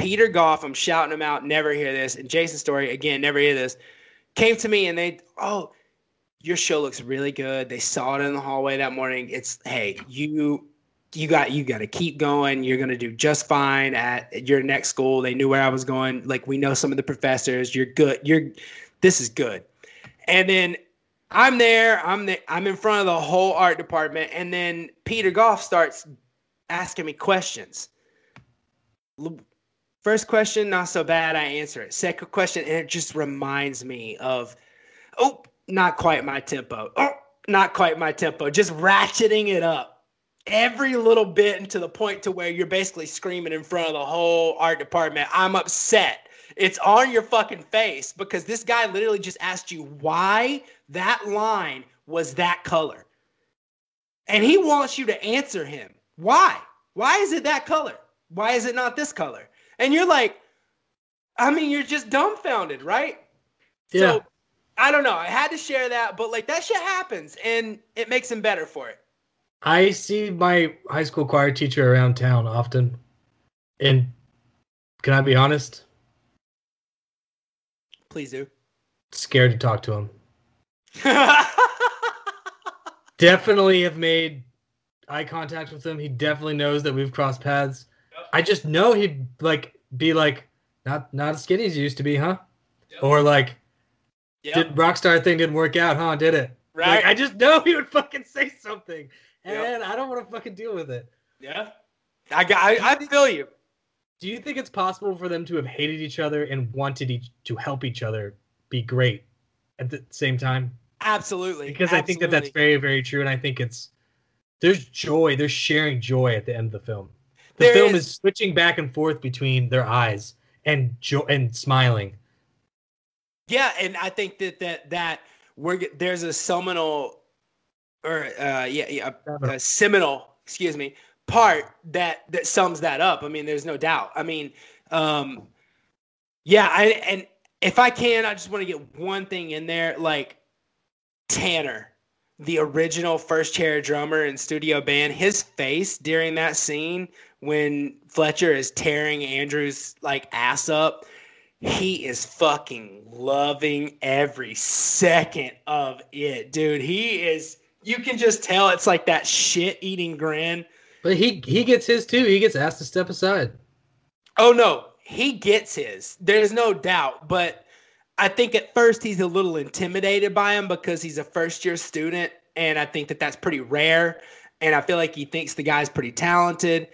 Peter Goff, I'm shouting them out, never hear this, and Jason Story, again, never hear this, came to me and they, oh, your show looks really good. They saw it in the hallway that morning. It's hey, you you got you got to keep going. You're gonna do just fine at your next school. They knew where I was going. Like we know some of the professors. You're good. You're this is good. And then I'm there. I'm the, I'm in front of the whole art department. And then Peter Goff starts asking me questions. First question, not so bad. I answer it. Second question, and it just reminds me of, oh, not quite my tempo. Oh, not quite my tempo. Just ratcheting it up every little bit to the point to where you're basically screaming in front of the whole art department. I'm upset. It's on your fucking face because this guy literally just asked you why that line was that color. And he wants you to answer him. Why? Why is it that color? Why is it not this color? And you're like, I mean, you're just dumbfounded, right? Yeah. So I don't know. I had to share that, but like that shit happens and it makes him better for it. I see my high school choir teacher around town often. And can I be honest? Please do. Scared to talk to him. Definitely have made eye contact with him. He definitely knows that we've crossed paths. I just know he'd like be like, not not as skinny as you used to be, huh? Or like, Yep. did Rockstar thing didn't work out, huh? Did it? Right. Like, I just know he would fucking say something. and I don't want to fucking deal with it. Yeah. I got. I, I feel you. Do you think it's possible for them to have hated each other and wanted each to help each other be great at the same time? Absolutely. Because I think that that's very, very true, and I think it's there's joy, there's sharing joy at the end of the film. The There film is. is switching back and forth between their eyes and jo- and smiling. Yeah, and I think that that that we're there's a seminal or uh yeah, yeah a, a seminal, excuse me, part that that sums that up. I mean, there's no doubt. I mean, um yeah, I and if I can, I just want to get one thing in there like Tanner, the original first chair drummer in studio band, his face during that scene when Fletcher is tearing Andrew's like ass up he is fucking loving every second of it, dude. He is. You can just tell it's like that shit eating grin. But he he gets his too. He gets asked to step aside. Oh no, he gets his. There's no doubt. But I think at first he's a little intimidated by him because he's a first year student, and I think that that's pretty rare. And I feel like he thinks the guy's pretty talented,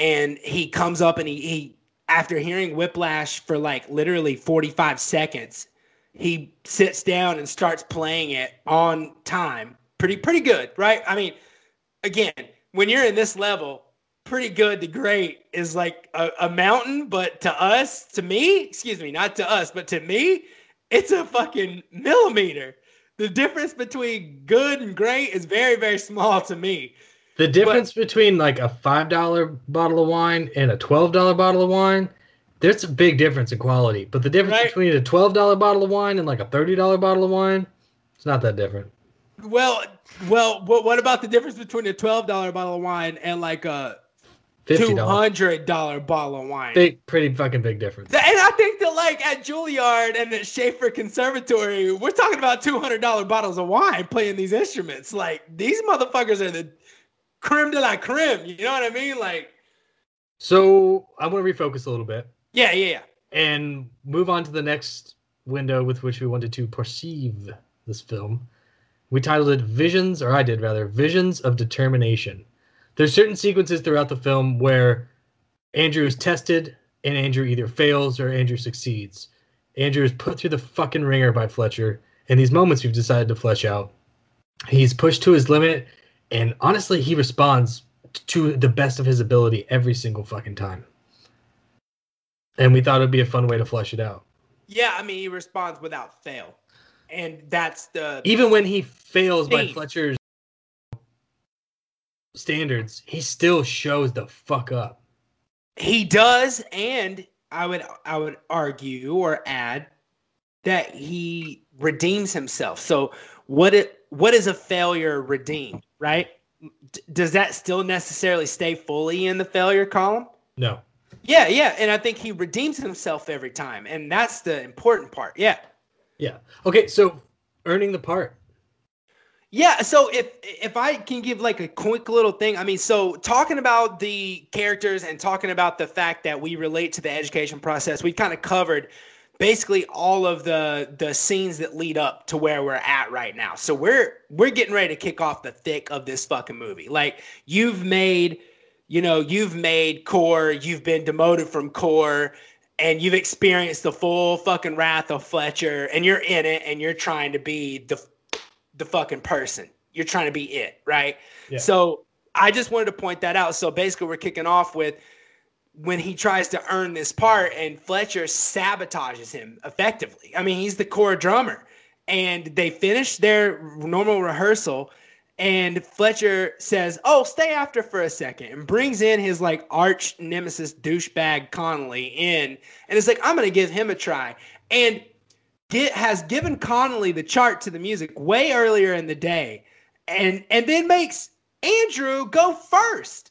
and he comes up and he he after hearing Whiplash for like literally 45 seconds, he sits down and starts playing it on time. Pretty pretty good, right? I mean, again, when you're in this level, pretty good to great is like a, a mountain, but to us, to me, excuse me, not to us, but to me, it's a fucking millimeter. The difference between good and great is very, very small to me. The difference between like a five dollar bottle of wine and a twelve dollar bottle of wine, there's a big difference in quality. But the difference Right. between a twelve dollar bottle of wine and like a thirty dollar bottle of wine, it's not that different. Well, well, what, what about the difference between a twelve dollar bottle of wine and like a two hundred dollar bottle of wine? big, pretty fucking big difference. And I think that like at Juilliard and at Shaffer Conservatory, we're talking about two hundred dollar bottles of wine playing these instruments. Like these motherfuckers are the creme de la creme. You know what I mean? Like, So I want to refocus a little bit yeah, yeah, yeah. and move on to the next window with which we wanted to perceive this film. We titled it Visions, or I did rather, Visions of Determination. There's certain sequences throughout the film where Andrew is tested and Andrew either fails or Andrew succeeds. Andrew is put through the fucking ringer by Fletcher, and these moments we've decided to flesh out. He's pushed to his limit, and honestly, he responds to the best of his ability every single fucking time. And we thought it'd be a fun way to flesh it out. Yeah, I mean, he responds without fail, and that's the Even when he fails by Fletcher's standards, he still shows the fuck up. he does. And I would I would argue or add that he redeems himself. So what it what is a failure redeemed? Right? D- does that still necessarily stay fully in the failure column? No. Yeah, yeah, and I think he redeems himself every time, and that's the important part. Yeah, Yeah. Okay, so earning the part. yeah. So if if I can give like a quick little thing, I mean, so talking about the characters and talking about the fact that we relate to the education process, we've kind of covered basically all of the the scenes that lead up to where we're at right now. So we're we're getting ready to kick off the thick of this fucking movie. Like you've made, you know, you've made core, you've been demoted from core, and you've experienced the full fucking wrath of Fletcher, and you're in it, and you're trying to be the the fucking person. You're trying to be it, right? Yeah. So I just wanted to point that out. So basically, we're kicking off with when he tries to earn this part and Fletcher sabotages him effectively. I mean, he's the core drummer. And they finish their normal rehearsal and Fletcher says, "Oh, stay after for a second and brings in his like arch nemesis douchebag Connolly in and it's like, "I'm going to give him a try." And get has given Connolly the chart to the music way earlier in the day and and then makes Andrew go first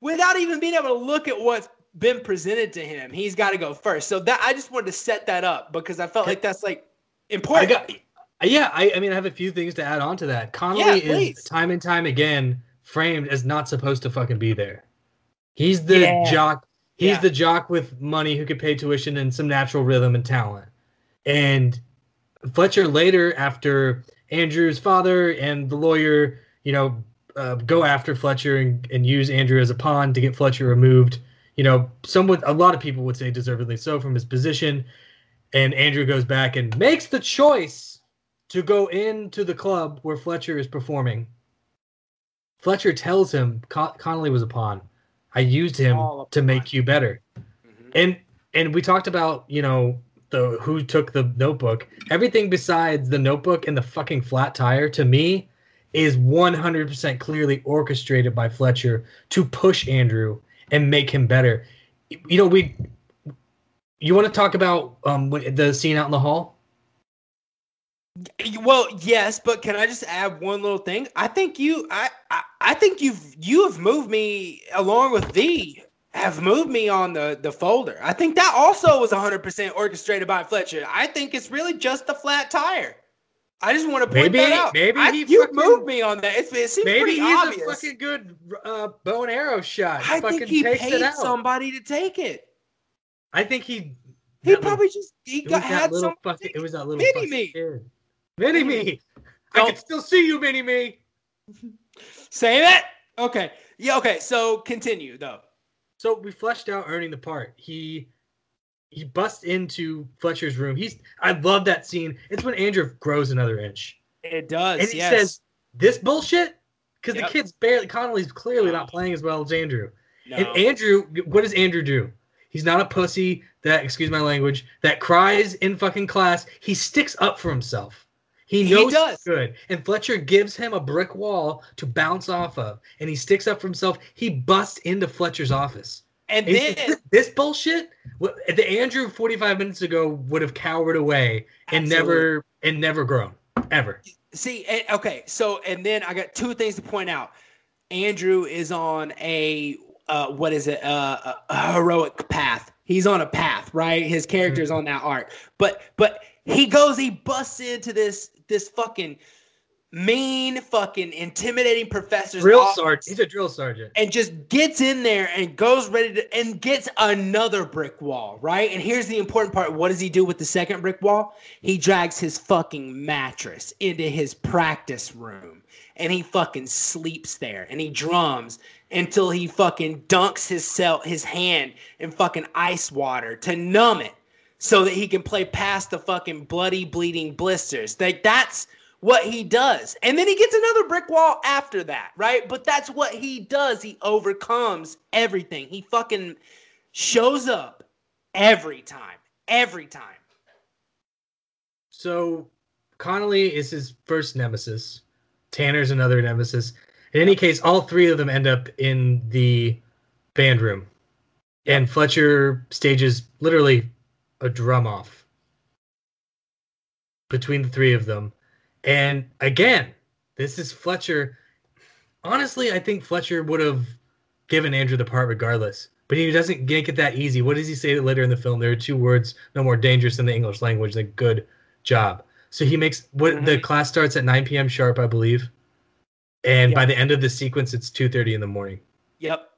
without even being able to look at what's been presented to him. He's got to go first. So that I just wanted to set that up because I felt like that's like I important. got yeah, I, I mean I have a few things to add on to that. Connolly Yeah, is time and time again framed as not supposed to fucking be there. He's the Yeah. jock he's Yeah. the jock with money who could pay tuition and some natural rhythm and talent. And Fletcher later, after Andrew's father and the lawyer, you know, uh, go after Fletcher and, and use Andrew as a pawn to get Fletcher removed. You know, someone a lot of people would say deservedly so from his position. And Andrew goes back and makes the choice to go into the club where Fletcher is performing. Fletcher tells him Con- Connolly was a pawn. I used him to make you better. Mhm. And and we talked about, you know, the who took the notebook. Everything besides the notebook and the fucking flat tire to me is 100% clearly orchestrated by Fletcher to push Andrew and make him better. You know, we you want to talk about um the scene out in the hall? Well, yes, but can I just add one little thing? I think you, I, I, I think you've you have moved me along with thee have moved me on the the folder. I think that also was 100% orchestrated by Fletcher. I think it's really just the flat tire. I just want to point Maybe- that out. maybe I- he you fucking- moved me on that. It's, it seems Maybe he's obvious. a fucking good uh, bow and arrow shot. I fucking think he paid somebody to take it. I think he He probably just he got had little some. fucking it was that little Mini me. kid. Mini me. I can still see you, mini me. Say that. Okay. Yeah. Okay. So continue though. So we fleshed out earning the part. He he busts into Fletcher's room. He's I love that scene. It's when Andrew grows another inch. It does. And he yes. says, This bullshit? Because Yep. the kid's barely Connolly's clearly not playing as well as Andrew. no. And Andrew, what does Andrew do? He's not a pussy that, excuse my language, that cries in fucking class. He sticks up for himself. He He knows does. he's good. And Fletcher gives him a brick wall to bounce off of. And he sticks up for himself. He busts into Fletcher's office. And then "This- this bullshit, the Andrew 45 minutes ago would have cowered away and Absolutely. never and never grown. Ever. See, okay, so and then I got two things to point out. Andrew is on a uh, what is it? Uh, a, heroic path. He's on a path, right? His character's on that arc, but but he goes, he busts into this this fucking mean, fucking intimidating professor's Drill sergeant. He's a drill sergeant. and just gets in there and goes ready to and gets another brick wall, right? And here's the important part. What does he do with the second brick wall? He drags his fucking mattress into his practice room and he fucking sleeps there and he drums until he fucking dunks his cell his hand in fucking ice water to numb it so that he can play past the fucking bloody bleeding blisters. Like that's what he does. And then he gets another brick wall after that, right? But that's what he does. He overcomes everything. He fucking shows up every time. Every time. So Connolly is his first nemesis. Tanner's another nemesis. In any case, all three of them end up in the band room. And Fletcher stages literally a drum off between the three of them. And again, this is Fletcher. Honestly, I think Fletcher would have given Andrew the part regardless. But he doesn't make it that easy. What does he say later in the film? There are two words no more dangerous in the English language than good job. So he makes what the Mhm. class starts at 9 p.m. sharp, I believe. And Yeah. by the end of the sequence, it's 2:30 in the morning. Yep.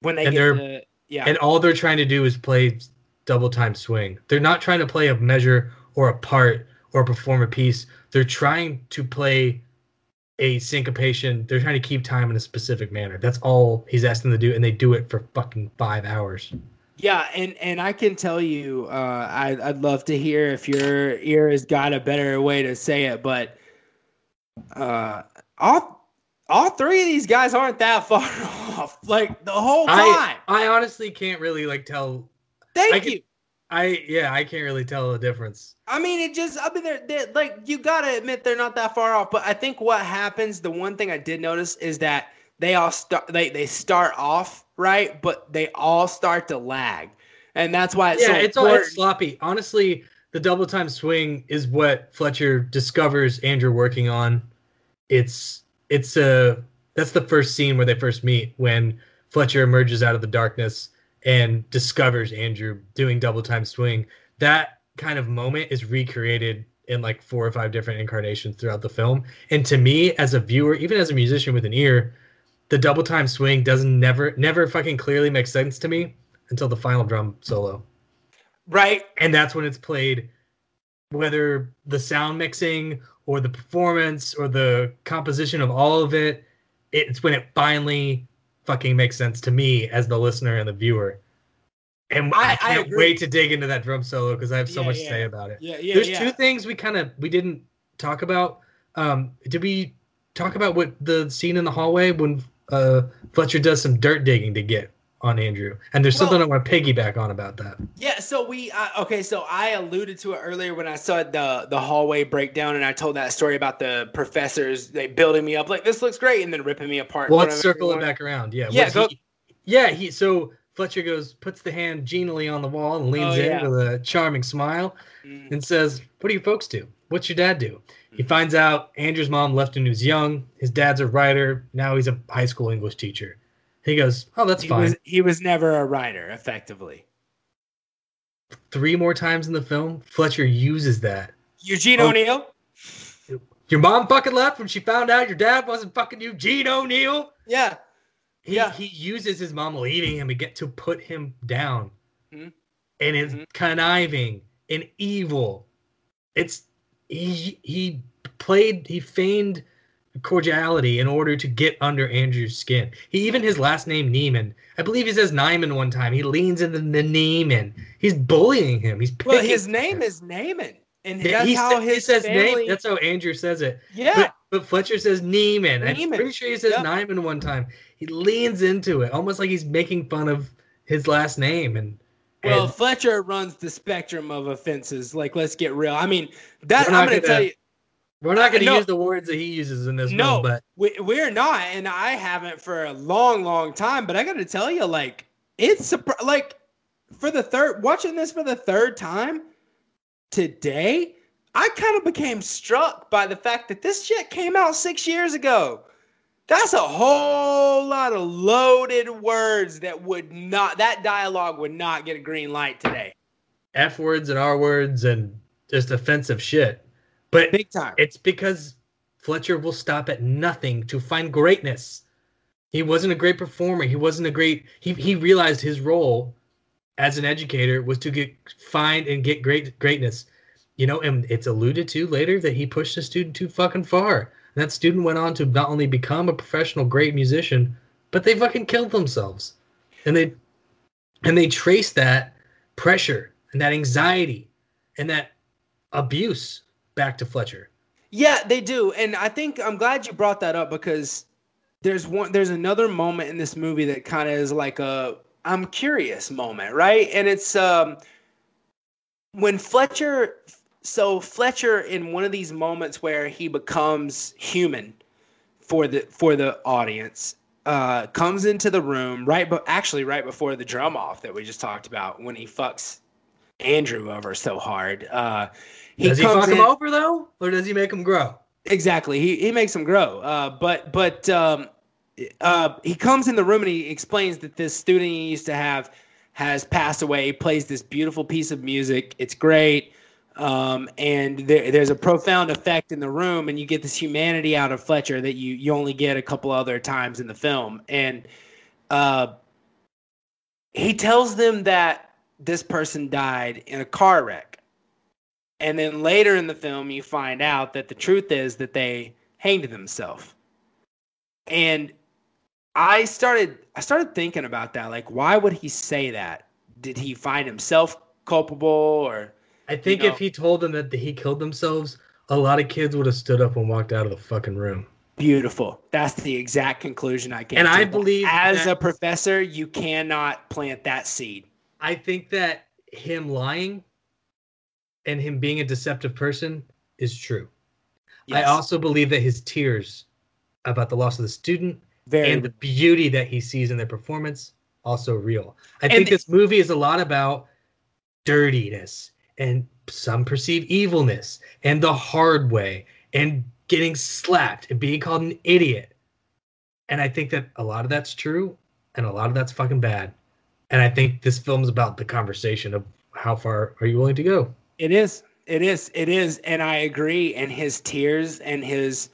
When they And get they're- the yeah. And all they're trying to do is play double time swing. They're not trying to play a measure or a part or perform a piece. They're trying to play a syncopation. They're trying to keep time in a specific manner. That's all he's asked them to do, and they do it for fucking five hours. Yeah, and and I can tell you, uh, I, I'd love to hear if your ear has got a better way to say it, but uh, all all three of these guys aren't that far off. Like the whole time. I I honestly can't really like tell. Thank I can- you. I yeah, I can't really tell the difference. I mean, it just, I mean, they're, they're like, you gotta admit they're not that far off. But I think what happens, the one thing I did notice is that they all start, they, they start off right, but they all start to lag. And that's why it's yeah, so it's all it's sloppy. Honestly, the double time swing is what Fletcher discovers Andrew working on. It's it's a that's the first scene where they first meet when Fletcher emerges out of the darkness and discovers Andrew doing double time swing. That kind of moment is recreated in like four or five different incarnations throughout the film. And to me, as a viewer, even as a musician with an ear, the double time swing doesn't never never fucking clearly make sense to me until the final drum solo right. and that's when it's played whether the sound mixing or the performance or the composition of all of it it's when it finally fucking makes sense to me as the listener and the viewer. And I, I- I can't agree. wait to dig into that drum solo because I have so Yeah, much to say about it. Yeah, yeah, There's yeah. two things we kind of we didn't talk about. Um, did we talk about what the scene in the hallway when uh, Fletcher does some dirt digging to get on Andrew? And there's something I want to piggyback on about that. Yeah, so we uh, okay. So I alluded to it earlier when I saw the the hallway breakdown, and I told that story about the professors they building me up like this looks great, and then ripping me apart. Well, let's circle it back around. Yeah. Yeah, go- he- yeah. He so Fletcher goes, puts the hand genially on the wall and leans Oh, in with a charming smile Mm. and says, "What do you folks do? What's your dad do?" He finds out Andrew's mom left when he was young. His dad's a writer. Now he's a high school English teacher. He goes, "Oh, that's He fine." was he was never a writer, effectively. Three more times in the film, Fletcher uses that. Eugene Oh. O'Neill. Your mom fucking left when she found out your dad wasn't fucking Eugene O'Neill. Yeah, He, Yeah. he uses his mom leaving him to get to put him down. Mhm. And it's Mhm. conniving and evil. It's he he played he feigned cordiality in order to get under Andrew's skin. He even his last name Neiman. I believe he says Nyman one time. He leans into the Neiman. He's bullying him. He's well, his name is Naaman, and Yeah, that's how sa- his he says family. name. That's how Andrew says it. yeah, But, but Fletcher says Neiman. I'm Neiman. pretty sure he says Yep. Nyman one time. He leans into it, almost like he's making fun of his last name. And, Well, and Fletcher runs the spectrum of offenses. Like, let's get real. I mean, that I'm going to gonna- tell you, we're not going to no. use the words that he uses in this No. film, but we, we're not, and I haven't for a long, long time. But I got to tell you, like, it's like for the third watching this for the third time today. I kind of became struck by the fact that this shit came out six years ago. That's a whole lot of loaded words that would not that dialogue would not get a green light today. F words and R words and just offensive shit. But Big time. it's because Fletcher will stop at nothing to find greatness. He wasn't a great performer. He wasn't a great. He he realized his role as an educator was to get find and get great greatness. You know, and it's alluded to later that he pushed a student too fucking far. And that student went on to not only become a professional great musician, but they fucking killed themselves. And they and they trace that pressure and that anxiety and that abuse back to Fletcher. Yeah, they do. And I think I'm glad you brought that up because there's one there's another moment in this movie that kind of is like a I'm curious moment, right? And it's um when Fletcher so Fletcher in one of these moments where he becomes human for the for the audience uh comes into the room right but actually right before the drum off that we just talked about when he fucks Andrew over so hard. Uh does he fuck him over though, or does he make him grow? Exactly. He he makes them grow. Uh, but but um, uh, he comes in the room and he explains that this student he used to have has passed away. He plays this beautiful piece of music. It's great. Um, and there, there's a profound effect in the room, and you get this humanity out of Fletcher that you you only get a couple other times in the film. And uh, he tells them that this person died in a car wreck. And then later in the film, you find out that the truth is that they hanged themselves. And I started, I started thinking about that. Like, why would he say that? Did he find himself culpable, or I think know- if he told them that he killed themselves, a lot of kids would have stood up and walked out of the fucking room. beautiful? That's the exact conclusion I came to. And to. I believe as that- a professor, you cannot plant that seed. I think that him lying and him being a deceptive person is true. I also believe that his tears about the loss of the student very and the beauty that he sees in their performance also real. I And think the- this movie is a lot about dirtiness and some perceive evilness and the hard way and getting slapped and being called an idiot. And I think that a lot of that's true and a lot of that's fucking bad. And I think this film's about the conversation of how far are you willing to go? It is. It is. It is. And I agree. And his tears and his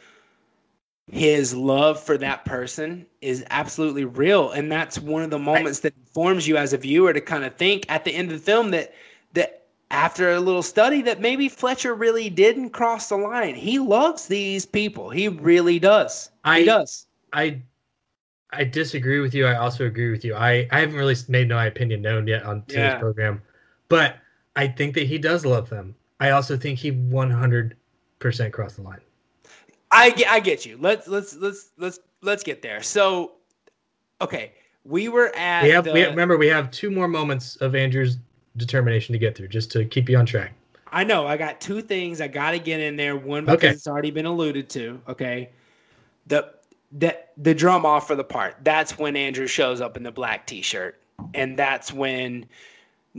his love for that person is absolutely real. And that's one of the moments that informs you as a viewer to kind of think at the end of the film that that after a little study that maybe Fletcher really didn't cross the line. He loves these people. He really does. I- he does. I I disagree with you. I also agree with you. I I haven't really made my opinion known yet on today's Yeah. program, but I think that he does love them. I also think he 100 percent crossed the line. I get, I get you. Let's let's let's let's let's get there. So, okay, we were at We have, the, we have remember we have two more moments of Andrew's determination to get through, just to keep you on track. I know I got two things I got to get in there. One because Okay. it's already been alluded to. Okay, the the the drum off for the part. That's when Andrew shows up in the black T-shirt, and that's when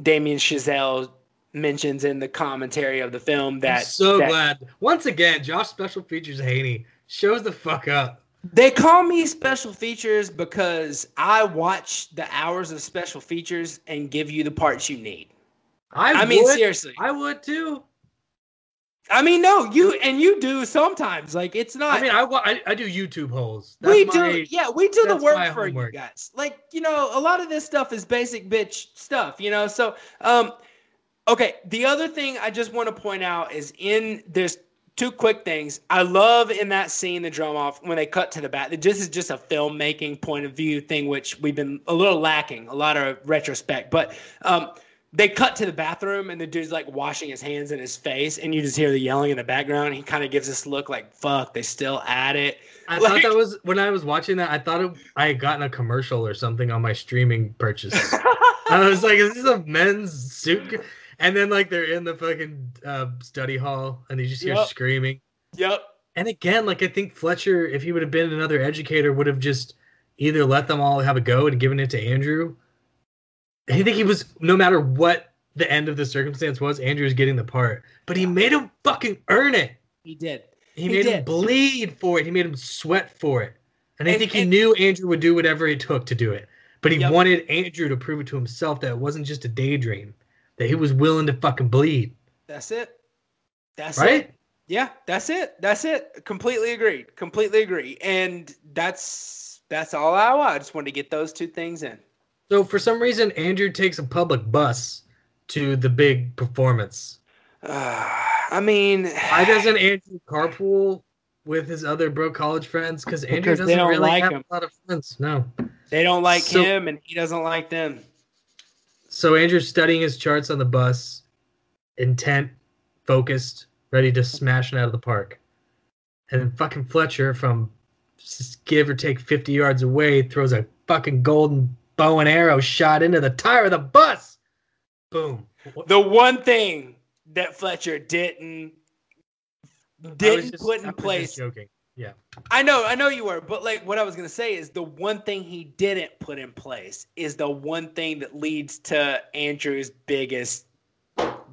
Damien Chazelle mentions in the commentary of the film that I'm so that- glad. Once again, Josh Special Features Haney shows the fuck up. They call me special features because I watch the hours of special features and give you the parts you need. I, I, mean, seriously. I would too. I mean, no, you and you do sometimes. Like it's not. I mean, I, I, I do YouTube holes. That's we my, do, yeah, we do the work for homework. you guys. Like you know, a lot of this stuff is basic bitch stuff. You know, so um, okay. The other thing I just want to point out is in there's two quick things. I love in that scene the drum off when they cut to the back. This is just a filmmaking point of view thing, which we've been a little lacking, a lot of retrospect. But um, they cut to the bathroom and the dude's like washing his hands in his face, and you just hear the yelling in the background. He kind of gives this look like, "Fuck, they still at it." I like- thought that was when I was watching that. I thought it, I had gotten a commercial or something on my streaming purchase. I was like, "Is this a men's suit?" And then like they're in the fucking uh, study hall, and you just hear Yep. screaming. yep. And again, like I think Fletcher, if he would have been another educator, would have just either let them all have a go and given it to Andrew. I think he was no matter what the end of the circumstance was, Andrew was getting the part, but he made him fucking earn it. He did. He, He made him bleed for it. He made him sweat for it. And I And- think he and- knew Andrew would do whatever it took to do it. But he Yep. wanted Andrew to prove it to himself that it wasn't just a daydream, that he was willing to fucking bleed. That's it. That's Right? it. Yeah, that's it. That's it. Completely agreed. Completely agree. And that's that's all I want. I just wanted to get those two things in. So for some reason, Andrew takes a public bus to the big performance. Uh, I mean, Why doesn't Andrew carpool with his other bro college friends? Because Andrew doesn't don't really like have him. a lot of friends. No. they don't like So- him and he doesn't like them. So Andrew's studying his charts on the bus, intent, focused, ready to smash it out of the park. And then fucking Fletcher from give or take 50 yards away throws a fucking golden bow and arrow shot into the tire of the bus. Boom. The one thing that Fletcher didn't didn't just- put in just place joking. Yeah. I know, I know you were, but like what I was gonna say is the one thing he didn't put in place is the one thing that leads to Andrew's biggest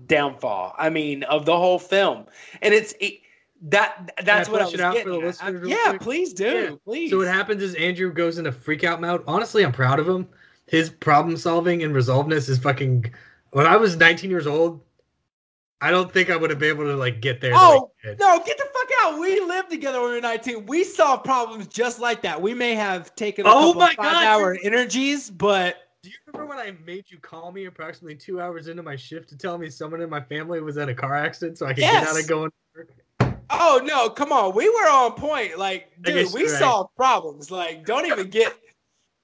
downfall. I mean, of the whole film, and it's it, that that's what I was out for getting. the at. listeners yeah, quick? please do, Yeah. please. So what happens is Andrew goes into freak out mode. Honestly, I'm proud of him. His problem solving and resolveness is fucking. When I was 19 years old, I don't think I would have been able to like get there. Oh no, get the fuck out! We lived together when we were 19. We solved problems just like that. We may have taken a Oh couple my five God, hour energies, but Do you remember when I made you call me approximately two hours into my shift to tell me someone in my family was in a car accident so I could get out of going? Oh no, come on. We were on point. Like, dude, we right. solved problems. Like, don't even get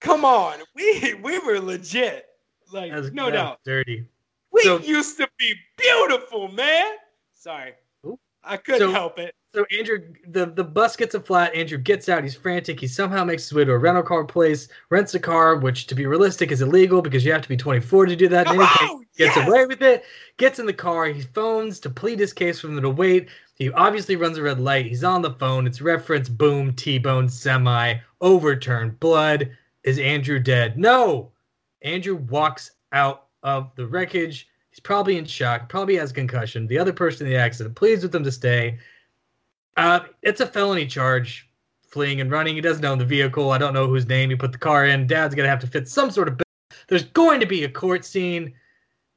come on. We we were legit. Like, was, no doubt. dirty. We So- used to be beautiful, man. Sorry. Oop. I couldn't So- help it. So Andrew, the, the bus gets a flat. Andrew gets out. He's frantic. He somehow makes his way to a rental car place, rents a car, which to be realistic is illegal because you have to be 24 to do that. In any oh, case, Oh, gets yes! away with it. Gets in the car. He phones to plead his case for them to wait. He obviously runs a red light. He's on the phone. It's reference. Boom. T-bone. Semi. Overturned. Blood. Is Andrew dead? No. Andrew walks out of the wreckage. He's probably in shock. Probably has concussion. The other person in the accident pleads with them to stay. Uh, it's a felony charge, fleeing and running. He doesn't own the vehicle. I don't know whose name he put the car in. Dad's gonna have to fit some sort of. There's going to be a court scene.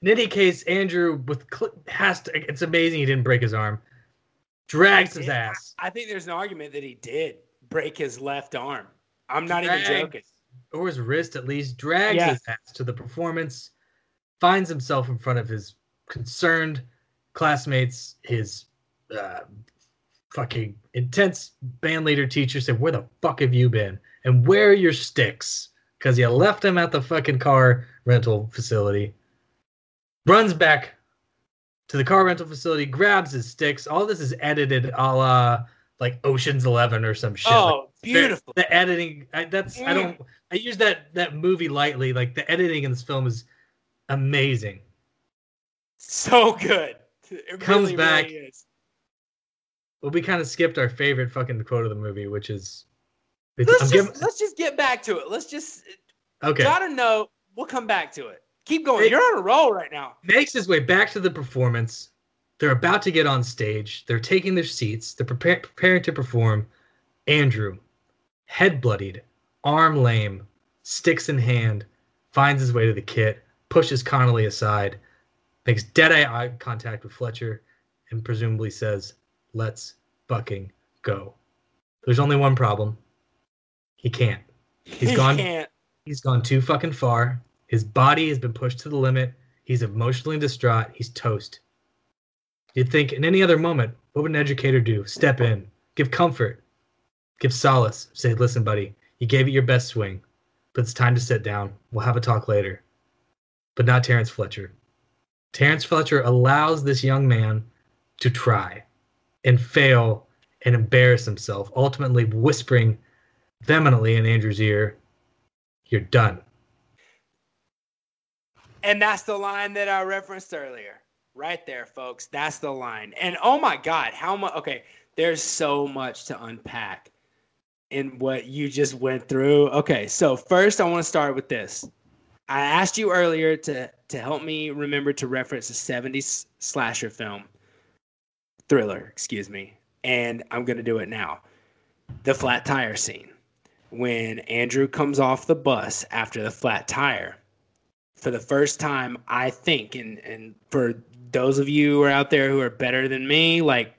In any case, Andrew with cl- has to. It's amazing he didn't break his arm. Drags his ass, I think there's an argument that he did break his left arm. I'm not even joking. or his wrist at least. Drags Yeah. his ass to the performance. Finds himself in front of his concerned classmates. His uh, fucking intense band leader teacher said, "Where the fuck have you been?" and where are your sticks? Because you left them at the fucking car rental facility. Runs back to the car rental facility, grabs his sticks. All this is edited a la like Ocean's Eleven or some shit. Oh, Like, beautiful. The, the editing, I, that's I don't. Mm. I use that that movie lightly. Like the editing in this film is amazing. So good. It Comes really, back. really But we kind of skipped our favorite fucking quote of the movie, which is. Let's I'm just, giving, let's just get back to it. Let's just okay. gotta know. We'll come back to it. Keep going. Hey. You're on a roll right now. makes his way back to the performance. They're about to get on stage. They're taking their seats. They're prepare, preparing to perform. Andrew, head bloodied, arm lame, sticks in hand, finds his way to the kit, pushes Connolly aside, makes dead eye contact with Fletcher, and presumably says, Let's fucking go. There's only one problem. He can't. He's He gone Can't. He's gone too fucking far. His body has been pushed to the limit. He's emotionally distraught. He's toast. You'd think in any other moment, what would an educator do? Step in, give comfort, give solace, say, listen, buddy, you gave it your best swing, but it's time to sit down. We'll have a talk later. But not Terrence Fletcher. Terrence Fletcher allows this young man to try and fail and embarrass himself, ultimately whispering vehemently in Andrew's ear, You're done. And that's the line that I referenced earlier. Right there, folks. That's the line. And oh my God, how much? Okay, there's so much to unpack in what you just went through. Okay, so first I want to start with this. I asked you earlier to to help me remember to reference a 70s slasher film, thriller, excuse me, and I'm gonna do it now. The flat tire scene when Andrew comes off the bus after the flat tire for the first time, I think, and and for those of you who are out there who are better than me, like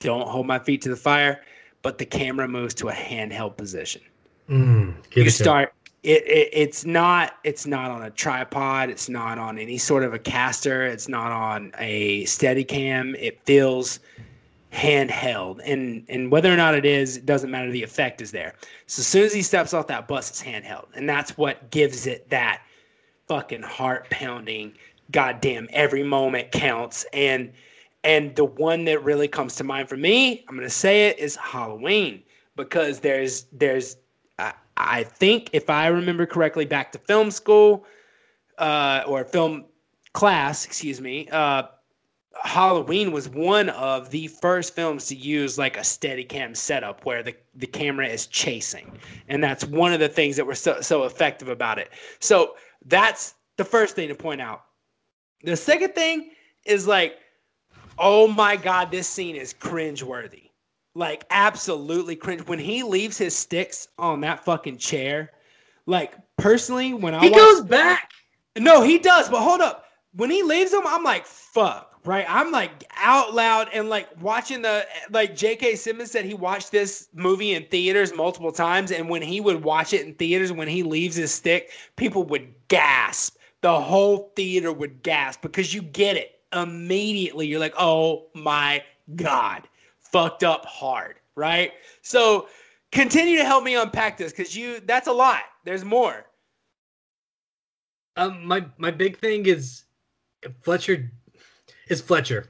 don't hold my feet to the fire, but the camera moves to a handheld position. Mm, you to start it, it it's not it's not on a tripod, it's not on any sort of a caster, it's not on a steady cam. It feels handheld. And and whether or not it is, it doesn't matter. The effect is there. So as soon as he steps off that bus, it's handheld. And that's what gives it that fucking heart pounding, goddamn, every moment counts. And and the one that really comes to mind for me, I'm gonna say it, is Halloween. Because there's there's I, think if I remember correctly back to film school, uh, or film class, excuse me, uh, Halloween was one of the first films to use like a steady cam setup where the, the camera is chasing. And that's one of the things that were so, so effective about it. So that's the first thing to point out. The second thing is like, oh my God, this scene is cringeworthy. Like, absolutely cringe. When he leaves his sticks on that fucking chair, like, personally, when I He watch- goes back. no, he does, but hold up. When he leaves them, I'm like, fuck, right? I'm like out loud and like watching the like J.K. Simmons said he watched this movie in theaters multiple times, and when he would watch it in theaters, when he leaves his stick, people would gasp. The whole theater would gasp because you get it immediately. You're like, oh my god, fucked up hard, right? So continue to help me unpack this because you that's a lot. There's more. Um, my my big thing is Fletcher is Fletcher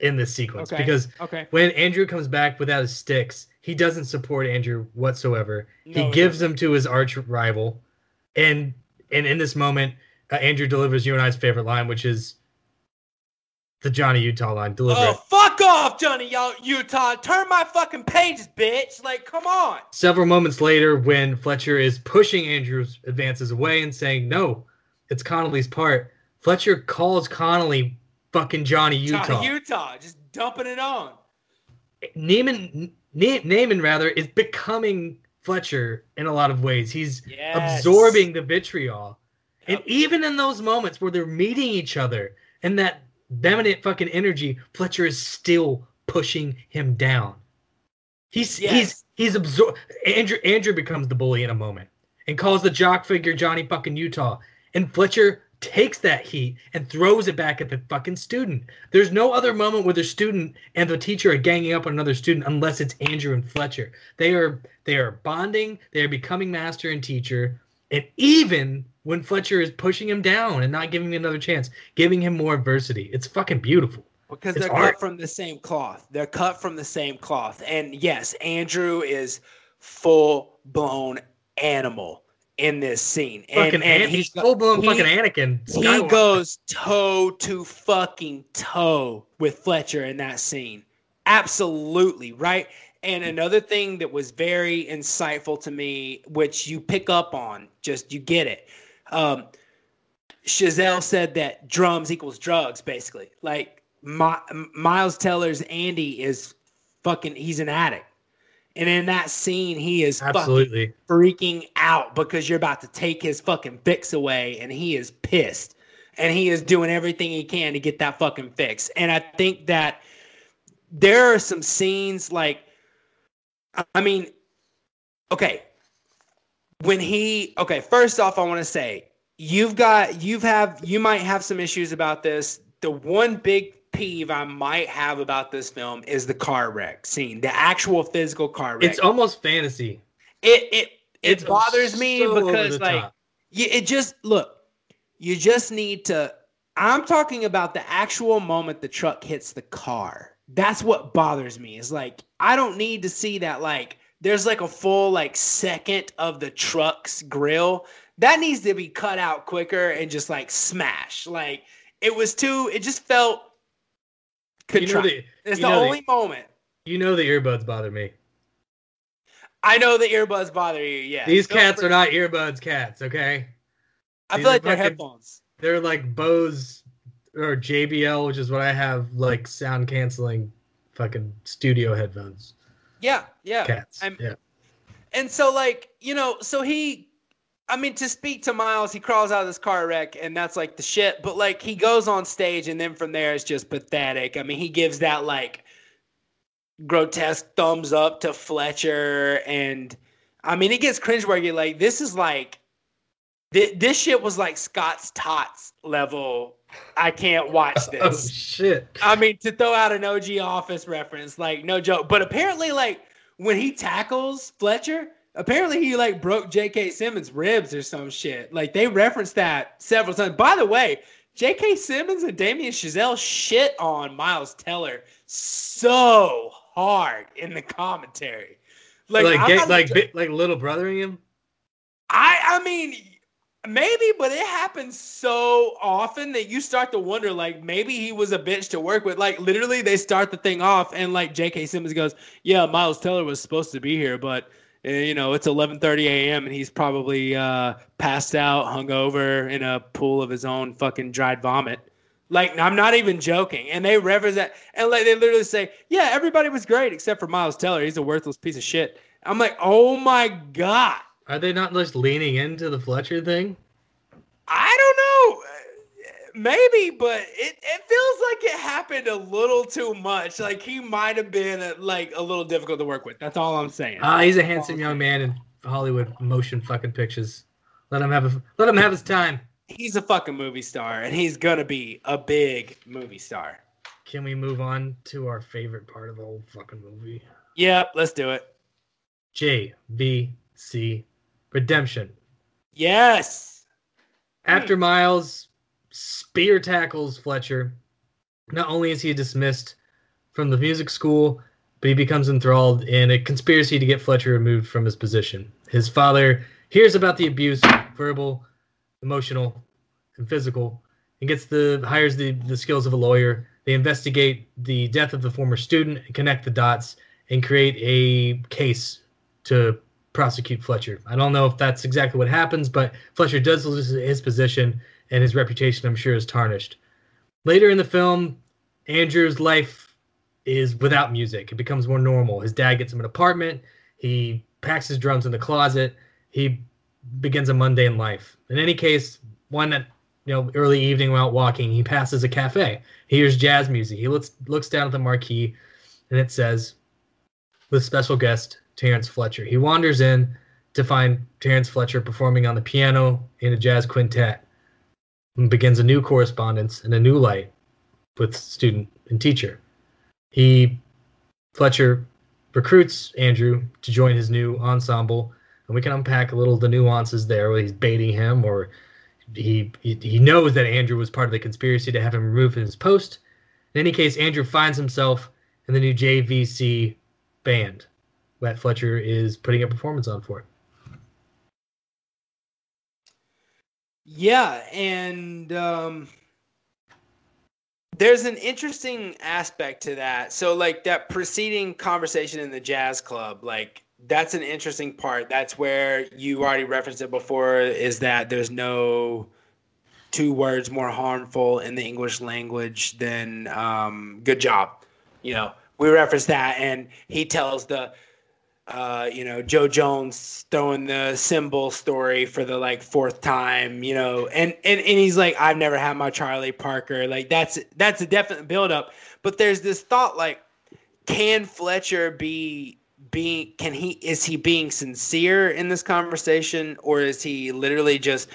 in this sequence Okay. because Okay. when Andrew comes back without his sticks, he doesn't support Andrew whatsoever. No, he gives them to his arch rival, and and in this moment, uh, Andrew delivers you and I's favorite line, which is the Johnny Utah line. Deliver Oh, fuck off, Johnny Utah. Turn my fucking pages, bitch. Like, come on. Several moments later, when Fletcher is pushing Andrew's advances away and saying, "No, it's Connolly's part," Fletcher calls Connolly fucking Johnny Utah. Johnny Utah, just dumping it on. Neiman, Ne- Naaman rather is becoming Fletcher in a lot of ways. He's Yes. absorbing the vitriol, and even in those moments where they're meeting each other and that dominant fucking energy, Fletcher is still pushing him down. He's Yes. he's he's absor Andrew Andrew becomes the bully in a moment and calls the jock figure Johnny fucking Utah, and Fletcher takes that heat and throws it back at the fucking student. There's no other moment where the student and the teacher are ganging up on another student unless it's Andrew and Fletcher. They are they are bonding, they are becoming master and teacher. And even when Fletcher is pushing him down and not giving him another chance, giving him more adversity. It's fucking beautiful. Because It's they're art. cut from the same cloth. They're cut from the same cloth. And yes, Andrew is full blown animal in this scene. And, fucking and An- he's full blown he- fucking Anakin. he goes toe to fucking toe with Fletcher in that scene. Absolutely, right? And another thing that was very insightful to me, which you pick up on, just you get it. Um, Chazelle said that drums equals drugs, basically. Like My, Miles Teller's Andy is fucking, he's an addict. And in that scene, he is Absolutely. freaking out because you're about to take his fucking fix away and he is pissed and he is doing everything he can to get that fucking fix and i think that there are some scenes like i mean okay when he okay first off i want to say you've got you've have you might have some issues about this the one big peeve i might have about this film is the car wreck scene the actual physical car wreck It's almost fantasy. it it it bothers me so because like top. you, it just look you just need to i'm talking about the actual moment the truck hits the car that's what bothers me. Is like i don't need to see that like there's like a full like second of the truck's grill. That needs to be cut out quicker and just like smash like it was too it just felt you know contrived. the it's the know the- only moment. You know the earbuds bother me. i know the earbuds bother you yeah These cats are not earbuds cats, okay? i these feel like they're fucking- headphones. They're like Bose or JBL, which is what I have, like sound canceling fucking studio headphones. yeah yeah Cats. I'm- yeah. And so, like, you know, so he, I mean, to speak to Miles, he crawls out of this car wreck, and that's like the shit. But like, he goes on stage, and then from there, it's just pathetic. I mean, he gives that like grotesque thumbs up to Fletcher, and I mean, it gets cringeworthy. Like, this is like, thi- this shit was like Scott's Tots level. I can't watch Oh this. shit. I mean, to throw out an OG Office reference, like no joke. But apparently, like when he tackles Fletcher, apparently he like broke J.K. Simmons' ribs or some shit. Like they referenced that several times. By the way, J.K. Simmons and Damien Chazelle shit on Miles Teller so hard in the commentary. Like like, like, jo- like little brothering him. I I mean maybe, but it happens so often that you start to wonder like maybe he was a bitch to work with. Like literally they start the thing off and like J.K. Simmons goes, "Yeah, Miles Teller was supposed to be here, but uh, you know, it's 11:30 a.m. and he's probably uh passed out, hungover in a pool of his own fucking dried vomit." Like I'm not even joking. And they reference that and like they literally say, "Yeah, everybody was great except for Miles Teller. He's a worthless piece of shit." I'm like, "Oh my god." Are they not just leaning into the Fletcher thing? I don't know. Maybe, but it, it feels like it happened a little too much. Like he might have been uh like a little difficult to work with. That's all I'm saying. Ah, he's a handsome young man in Hollywood motion fucking pictures. Let him have a let him have his time. he's a fucking movie star, and he's gonna be a big movie star. Can we move on to our favorite part of the whole fucking movie? Yep, let's do it. J V C Redemption. Yes. After Miles spear tackles Fletcher, not only is he dismissed from the music school, but he becomes enthralled in a conspiracy to get Fletcher removed from his position. His father hears about the abuse, verbal, emotional, and physical, and gets the hires the, the skills of a lawyer. They investigate the death of the former student and connect the dots and create a case to prosecute Fletcher. I don't know if that's exactly what happens, but Fletcher does lose his position and his reputation, I'm sure, is tarnished. Later in the film, Andrew's life is without music. It becomes more normal. His dad gets him an apartment. He packs his drums in the closet. He begins a mundane life. In any case, one that you know, early evening while walking, he passes a cafe. He hears jazz music. He looks looks down at the marquee, and it says, "With special guest Terrence Fletcher." He wanders in to find Terrence Fletcher performing on the piano in a jazz quintet. and begins a new correspondence and a new light with student and teacher. He Fletcher recruits Andrew to join his new ensemble, and we can unpack a little the nuances there where he's baiting him or he, he he knows that Andrew was part of the conspiracy to have him removed from his post. In any case, Andrew finds himself in the new JVC band that Fletcher is putting a performance on for. It. Yeah, and um, there's an interesting aspect to that. So, like that preceding conversation in the jazz club, like that's an interesting part. That's where you already referenced it before. Is that there's no two words more harmful in the English language than um, "good job." You know, we referenced that, and he tells the uh, you know, Jo Jones throwing the cymbal story for the like fourth time, you know, and, and and he's like, I've never had my Charlie Parker. Like that's that's a definite buildup. But there's this thought like, can Fletcher be being can he is he being sincere in this conversation or is he literally just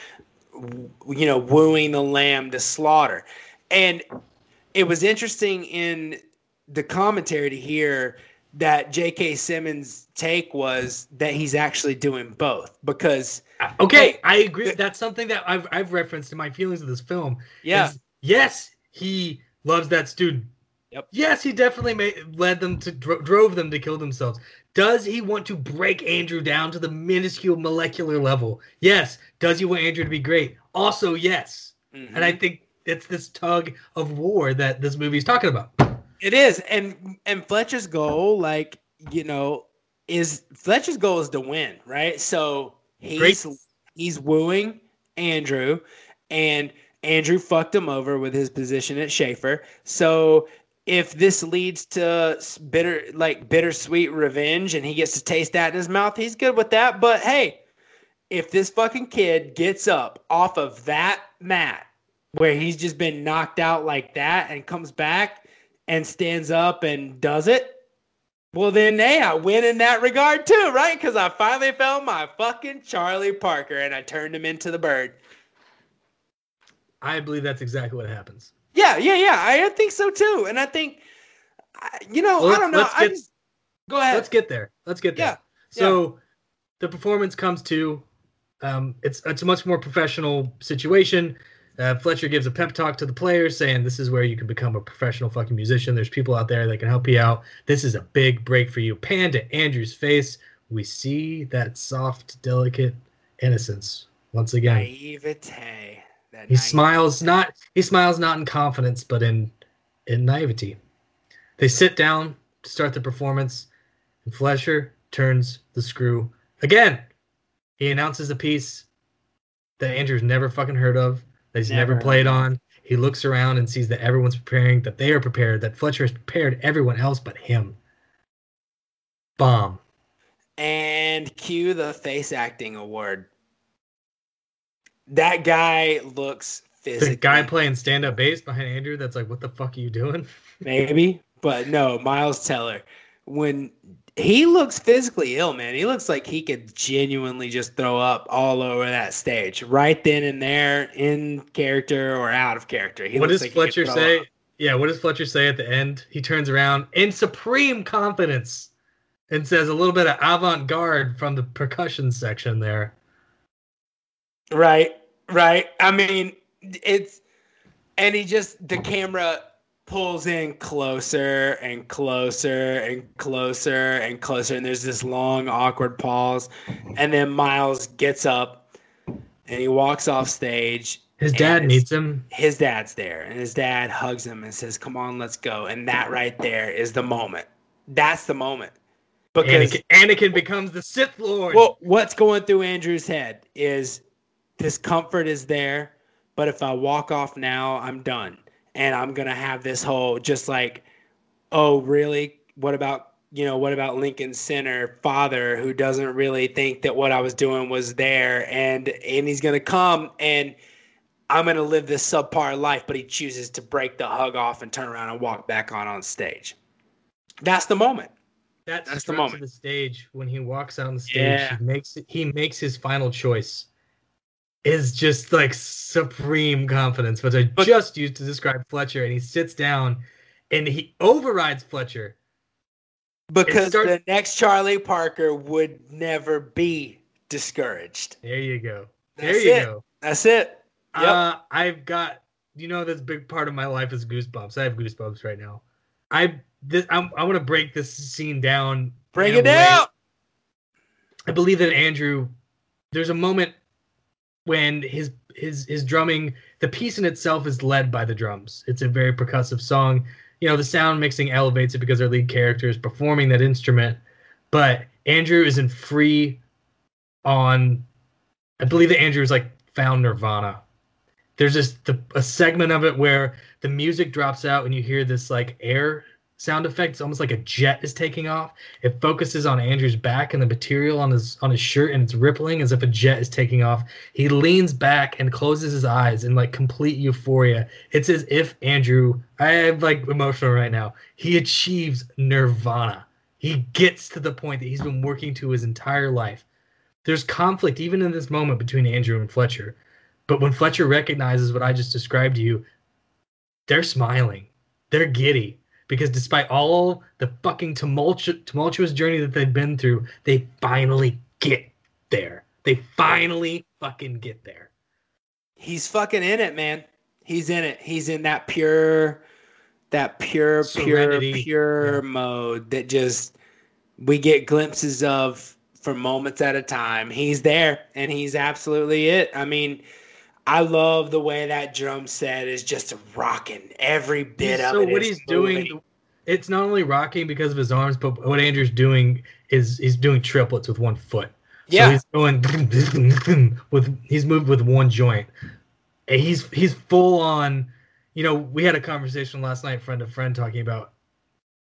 you know wooing the lamb to slaughter? And it was interesting in the commentary to hear that J.K. Simmons' take was that he's actually doing both because. Okay, I agree. That's something that I've I've referenced in my feelings of this film. Yeah. yes, he loves that student. Yep. Yes, he definitely made, led them to dro- drove them to kill themselves. Does he want to break Andrew down to the minuscule molecular level? Yes. Does he want Andrew to be great? Also, yes. Mm-hmm. And I think it's this tug of war that this movie is talking about. It is, and and Fletcher's goal, like you know, is Fletcher's goal is to win, right? So he's Great. he's wooing Andrew, and Andrew fucked him over with his position at Shaffer. So if this leads to bitter, like bittersweet revenge, and he gets to taste that in his mouth, he's good with that. But hey, if this fucking kid gets up off of that mat where he's just been knocked out like that and comes back and stands up and does it, well then hey, I win in that regard too, right? Because I finally found my fucking Charlie Parker and I turned him into the bird. I believe that's exactly what happens. Yeah, yeah, yeah. I think so too, and I think, you know, well, I don't know. Get, just, go ahead. Let's get there. Let's get there. Yeah. So yeah. the performance comes to. Um, it's it's a much more professional situation. Uh, Fletcher gives a pep talk to the players saying, This is where you can become a professional fucking musician. There's people out there that can help you out. This is a big break for you. Pan to Andrew's face. We see that soft, delicate innocence once again. Naivete. That he naivete. smiles not he smiles not in confidence, but in in naivety. They sit down to start the performance, and Fletcher turns the screw again. He announces a piece that Andrew's never fucking heard of that he's never, never played on. He looks around and sees that everyone's preparing, that they are prepared, that Fletcher has prepared everyone else but him. Bomb. And cue the face acting award. That guy looks physically. The guy playing stand up bass behind Andrew, that's like, what the fuck are you doing? Maybe, but no, Miles Teller. When he looks physically ill, man. He looks like he could genuinely just throw up all over that stage right then and there, in character or out of character. He what does like Fletcher say? Up. Yeah, what does Fletcher say at the end? He turns around in supreme confidence and says a little bit of avant garde from the percussion section there. Right, right. I mean, it's, and he just, the camera pulls in closer and closer and closer and closer and there's this long awkward pause and then miles gets up and he walks off stage his dad needs him. His dad's there and his dad hugs him and says come on let's go and that right there is the moment. That's the moment. Because Anakin, Anakin becomes the Sith Lord. Well, what's going through Andrew's head is discomfort is there, but if I walk off now, I'm done and I'm gonna have this whole just like, oh really? What about you know what about Lincoln Center father who doesn't really think that what I was doing was there, and and he's gonna come and I'm gonna live this subpar life, but he chooses to break the hug off and turn around and walk back on on stage. That's the moment. That's, That's the moment. The stage when he walks on the stage, yeah. he makes he makes his final choice. Is just like supreme confidence, which I but, just used to describe Fletcher. And he sits down and he overrides Fletcher. Because starts, the next Charlie Parker would never be discouraged. There you go. There That's you it. go. That's it. Yep. Uh, I've got you know this big part of my life is goosebumps. I have goosebumps right now. I this I'm, I want to break this scene down. Break it down. I believe that Andrew. There's a moment when his his his drumming. The piece in itself is led by the drums. It's a very percussive song. You know the sound mixing elevates it because our lead character is performing that instrument. But Andrew isn't free on. I believe that Andrew is like found Nirvana there's just the, a segment of it where the music drops out and you hear this like air sound effect. It's almost like a jet is taking off. It focuses on Andrew's back and the material on his on his shirt, and it's rippling as if a jet is taking off. He leans back and closes his eyes in like complete euphoria. It's as if Andrew, I am like emotional right now. He achieves nirvana. He gets to the point that he's been working to his entire life. There's conflict even in this moment between Andrew and Fletcher. But when Fletcher recognizes what I just described to you, they're smiling. They're giddy because despite all the fucking tumultu- tumultuous journey that they've been through, they finally get there. They finally fucking get there. He's fucking in it, man. He's in it. He's in that pure, that pure, Serenity. pure, pure yeah. mode that just we get glimpses of for moments at a time. He's there and he's absolutely it. I mean, I love the way that drum set is just rocking every bit of it. So what he's moving. doing, it's not only rocking because of his arms, but what Andrew's doing is he's doing triplets with one foot. Yeah, so he's going with he's moved with one joint. And he's he's full on. You know, we had a conversation last night, friend to friend, talking about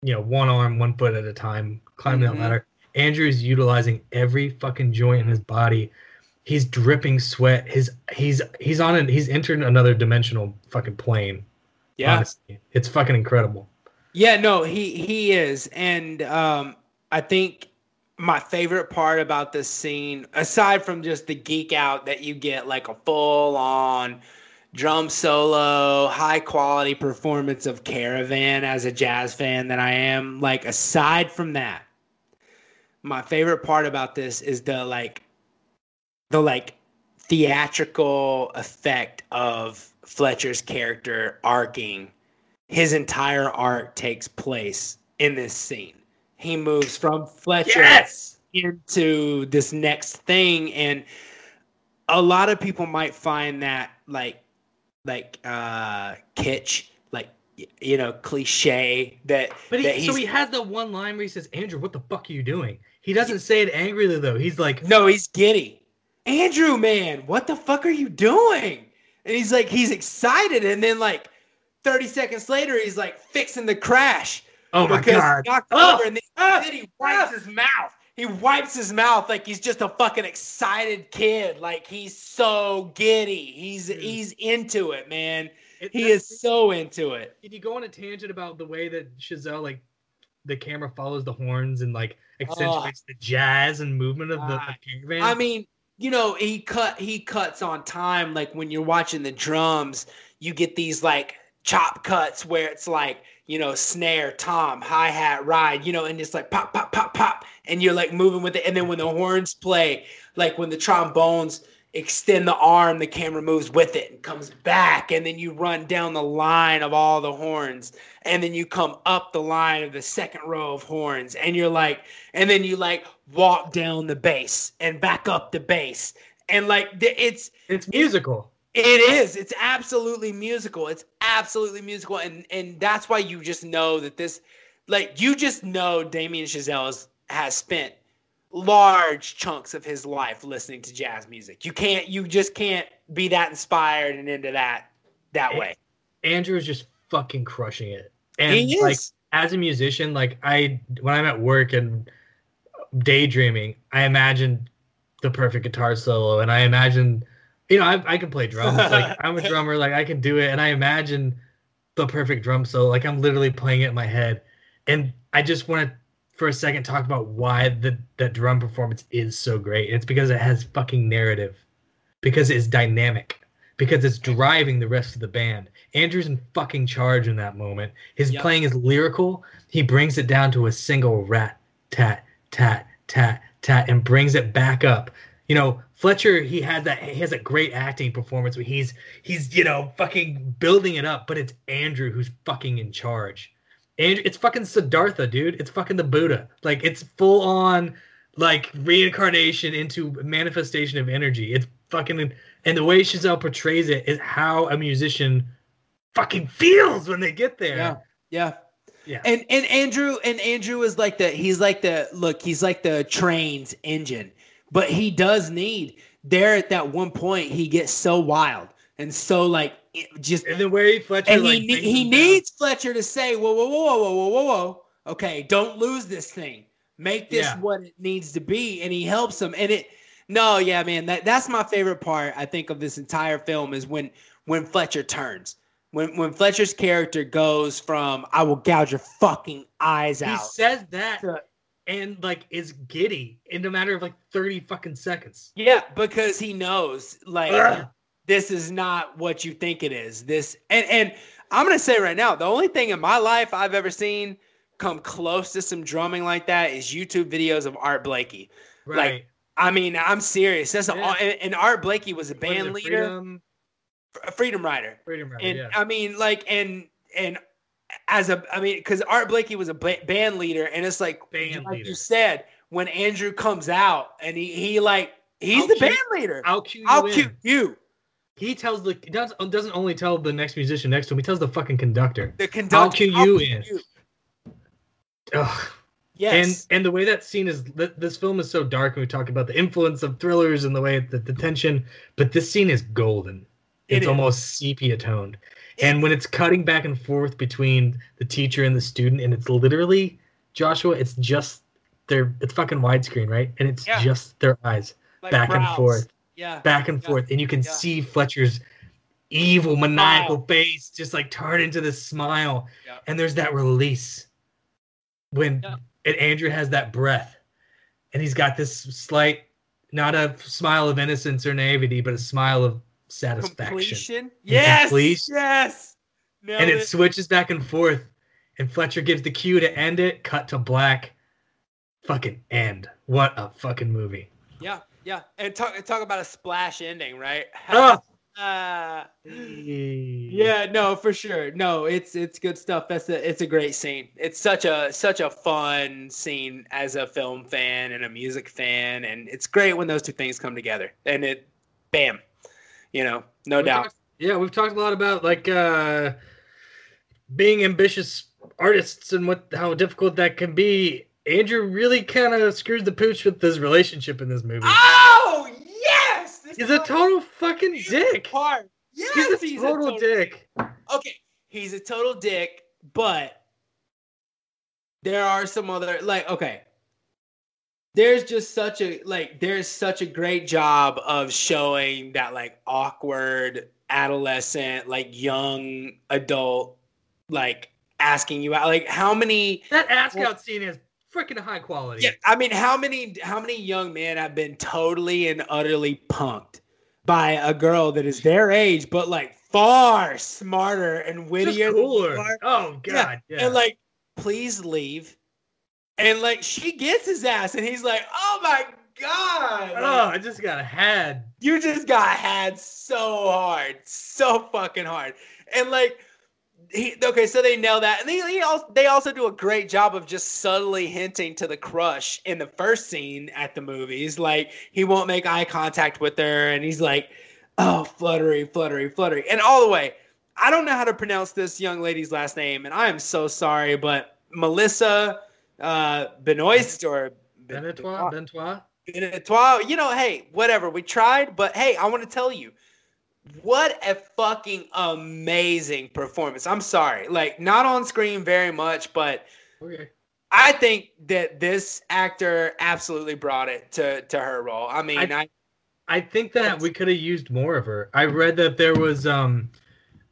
you know one arm, one foot at a time, climbing mm-hmm. that ladder. Andrew's utilizing every fucking joint in his body he's dripping sweat. His he's he's on it. He's entered another dimensional fucking plane. Yeah, honestly. it's fucking incredible. Yeah, no, he he is, and um, I think my favorite part about this scene, aside from just the geek out that you get, like a full on drum solo, high quality performance of Caravan as a jazz fan that I am, like aside from that, my favorite part about this is the like the like theatrical effect of Fletcher's character arcing. His entire arc takes place in this scene. He moves from Fletcher yes! into this next thing and a lot of people might find that like like uh kitsch like you know cliche that but he, that so he has the one line where he says andrew what the fuck are you doing he doesn't say it angrily though he's like no he's giddy Andrew, man, what the fuck are you doing? And he's like, he's excited. And then, like, 30 seconds later, he's like fixing the crash. Oh my God. oh, over, and then, oh, then he wipes oh. his mouth. He wipes his mouth like he's just a fucking excited kid. Like he's so giddy. He's mm. he's into it, man. It, he is so into it. Did you go on a tangent about the way that Chazelle like the camera follows the horns and like accentuates the jazz and movement of the, the caravan? I mean, you know he cut he cuts on time like when you're watching the drums you get these like chop cuts where it's like you know snare tom hi-hat ride you know and it's like pop pop pop pop and you're like moving with it. And then when the horns play like when the trombones extend the arm the camera moves with it and comes back and then you run down the line of all the horns and then you come up the line of the second row of horns and you're like and then you like walk down the bass and back up the bass and like it's it's musical. It is. It's absolutely musical. It's absolutely musical and and that's why you just know that this like you just know damien chazelle has, has spent large chunks of his life listening to jazz music. You can't you just can't be that inspired and into that that way. Andrew is just fucking crushing it. And he like as a musician like i when i'm at work and daydreaming, I imagine the perfect guitar solo, and I imagine, you know, I, I can play drums. like I'm a drummer, like I can do it, and I imagine the perfect drum solo. Like I'm literally playing it in my head, and I just want to, for a second, talk about why the that drum performance is so great. It's because it has fucking narrative. because it's dynamic, because it's driving the rest of the band. Andrew's in fucking charge in that moment. His Yep. playing is lyrical. He brings it down to a single rat, tat, tat, tat, tat, and brings it back up. You know, Fletcher, he had that he has a great acting performance where he's he's, you know, fucking building it up, but it's Andrew who's fucking in charge. Andrew, it's fucking Siddhartha, dude. It's fucking the Buddha. Like it's full on like reincarnation into manifestation of energy. It's fucking and the way Chazelle portrays it is how a musician fucking feels when they get there. Yeah. Yeah. Yeah. And and Andrew and Andrew is like the he's like the look, he's like the train's engine. But he does need there at that one point he gets so wild and so like just And the way Fletcher and like he he needs Fletcher to say, whoa, whoa, whoa, whoa, whoa, whoa, whoa. Okay, don't lose this thing. Make this Yeah. what it needs to be. And he helps him. And it no, yeah, man, that, that's my favorite part, I think, of this entire film is when when Fletcher turns. When when Fletcher's character goes from I will gouge your fucking eyes out. He says that to- and like is giddy in a matter of like 30 fucking seconds. Yeah, because he knows like Ugh. This is not what you think it is. This and and I'm gonna say right now, the only thing in my life I've ever seen come close to some drumming like that is YouTube videos of Art Blakey. Right. I mean, I'm serious. That's a, and, and Art Blakey was a band it, leader, Freedom, a uh, freedom rider, Freedom Rider, and yeah. I mean, like, and and as a, I mean, because Art Blakey was a band leader, and it's like, Band like leader. you said, when Andrew comes out and he he like he's I'll the cue- band leader. I'll cue you I'll cue you. He tells the he doesn't, uh, doesn't only tell the next musician next to him, he tells the fucking conductor. The conductor. I'll cue you in. Ugh. Yes. And and the way that scene is th- this film is so dark and we talk about the influence of thrillers and the way that the tension, but this scene is golden. It It's is. almost sepia toned. And when it's cutting back and forth between the teacher and the student, and it's literally Joshua, it's just their it's fucking widescreen, right? And it's Yeah. just their eyes Like back and forth, Yeah. back and Yeah. forth, and you can Yeah. see Fletcher's evil, maniacal face just like turn into this smile. Yeah. And there's that release when and Andrew has that breath, and he's got this slight, not a smile of innocence or naivety, but a smile of satisfaction. Completion. Yes. completion. Yes. Nailed and it it. switches back and forth, and Fletcher gives the cue to end it. Cut to black. Fucking end. What a fucking movie. Yeah. Yeah. And talk talk about a splash ending, right? Ah! Uh, yeah. no, for sure. No, it's it's good stuff. That's a it's a great scene. It's such a such a fun scene as a film fan and a music fan, and it's great when those two things come together. And it, bam, you know, no We've doubt. talked- yeah, we've talked a lot about like uh being ambitious artists and what how difficult that can be. Andrew really kind of screws the pooch with this relationship in this movie. Oh yes, This He's a total fucking dick. Part. Yes, He's a total dick. okay, he's a total dick, but there are some other like okay. There's just such a like there's such a great job of showing that like awkward adolescent, like young adult, like asking you out. Like how many That Well- out scene is freaking high quality. yeah, I mean, how many how many young men have been totally and utterly punked by a girl that is their age, but like far smarter and wittier, you cooler. Oh god, yeah. And like, please leave. And like, she gets his ass, and he's like, "Oh my god, oh, I just got had. you just got had so hard, so fucking hard." And like, he okay, so they nail that, and they they also, they also do a great job of just subtly hinting to the crush in the first scene at the movies. Like he won't make eye contact with her, and he's like, "Oh, fluttery, fluttery, fluttery," and all the way. I don't know how to pronounce this young lady's last name, and I am so sorry, but Melissa uh, Benoist or Benetois, Benetois. Benetois, you know, hey, whatever. We tried, but hey, I want to tell you, what a fucking amazing performance. I'm sorry, like not on screen very much, but Okay. I think that this actor absolutely brought it to to her role. I mean, I, I think that we could have used more of her. I read that there was um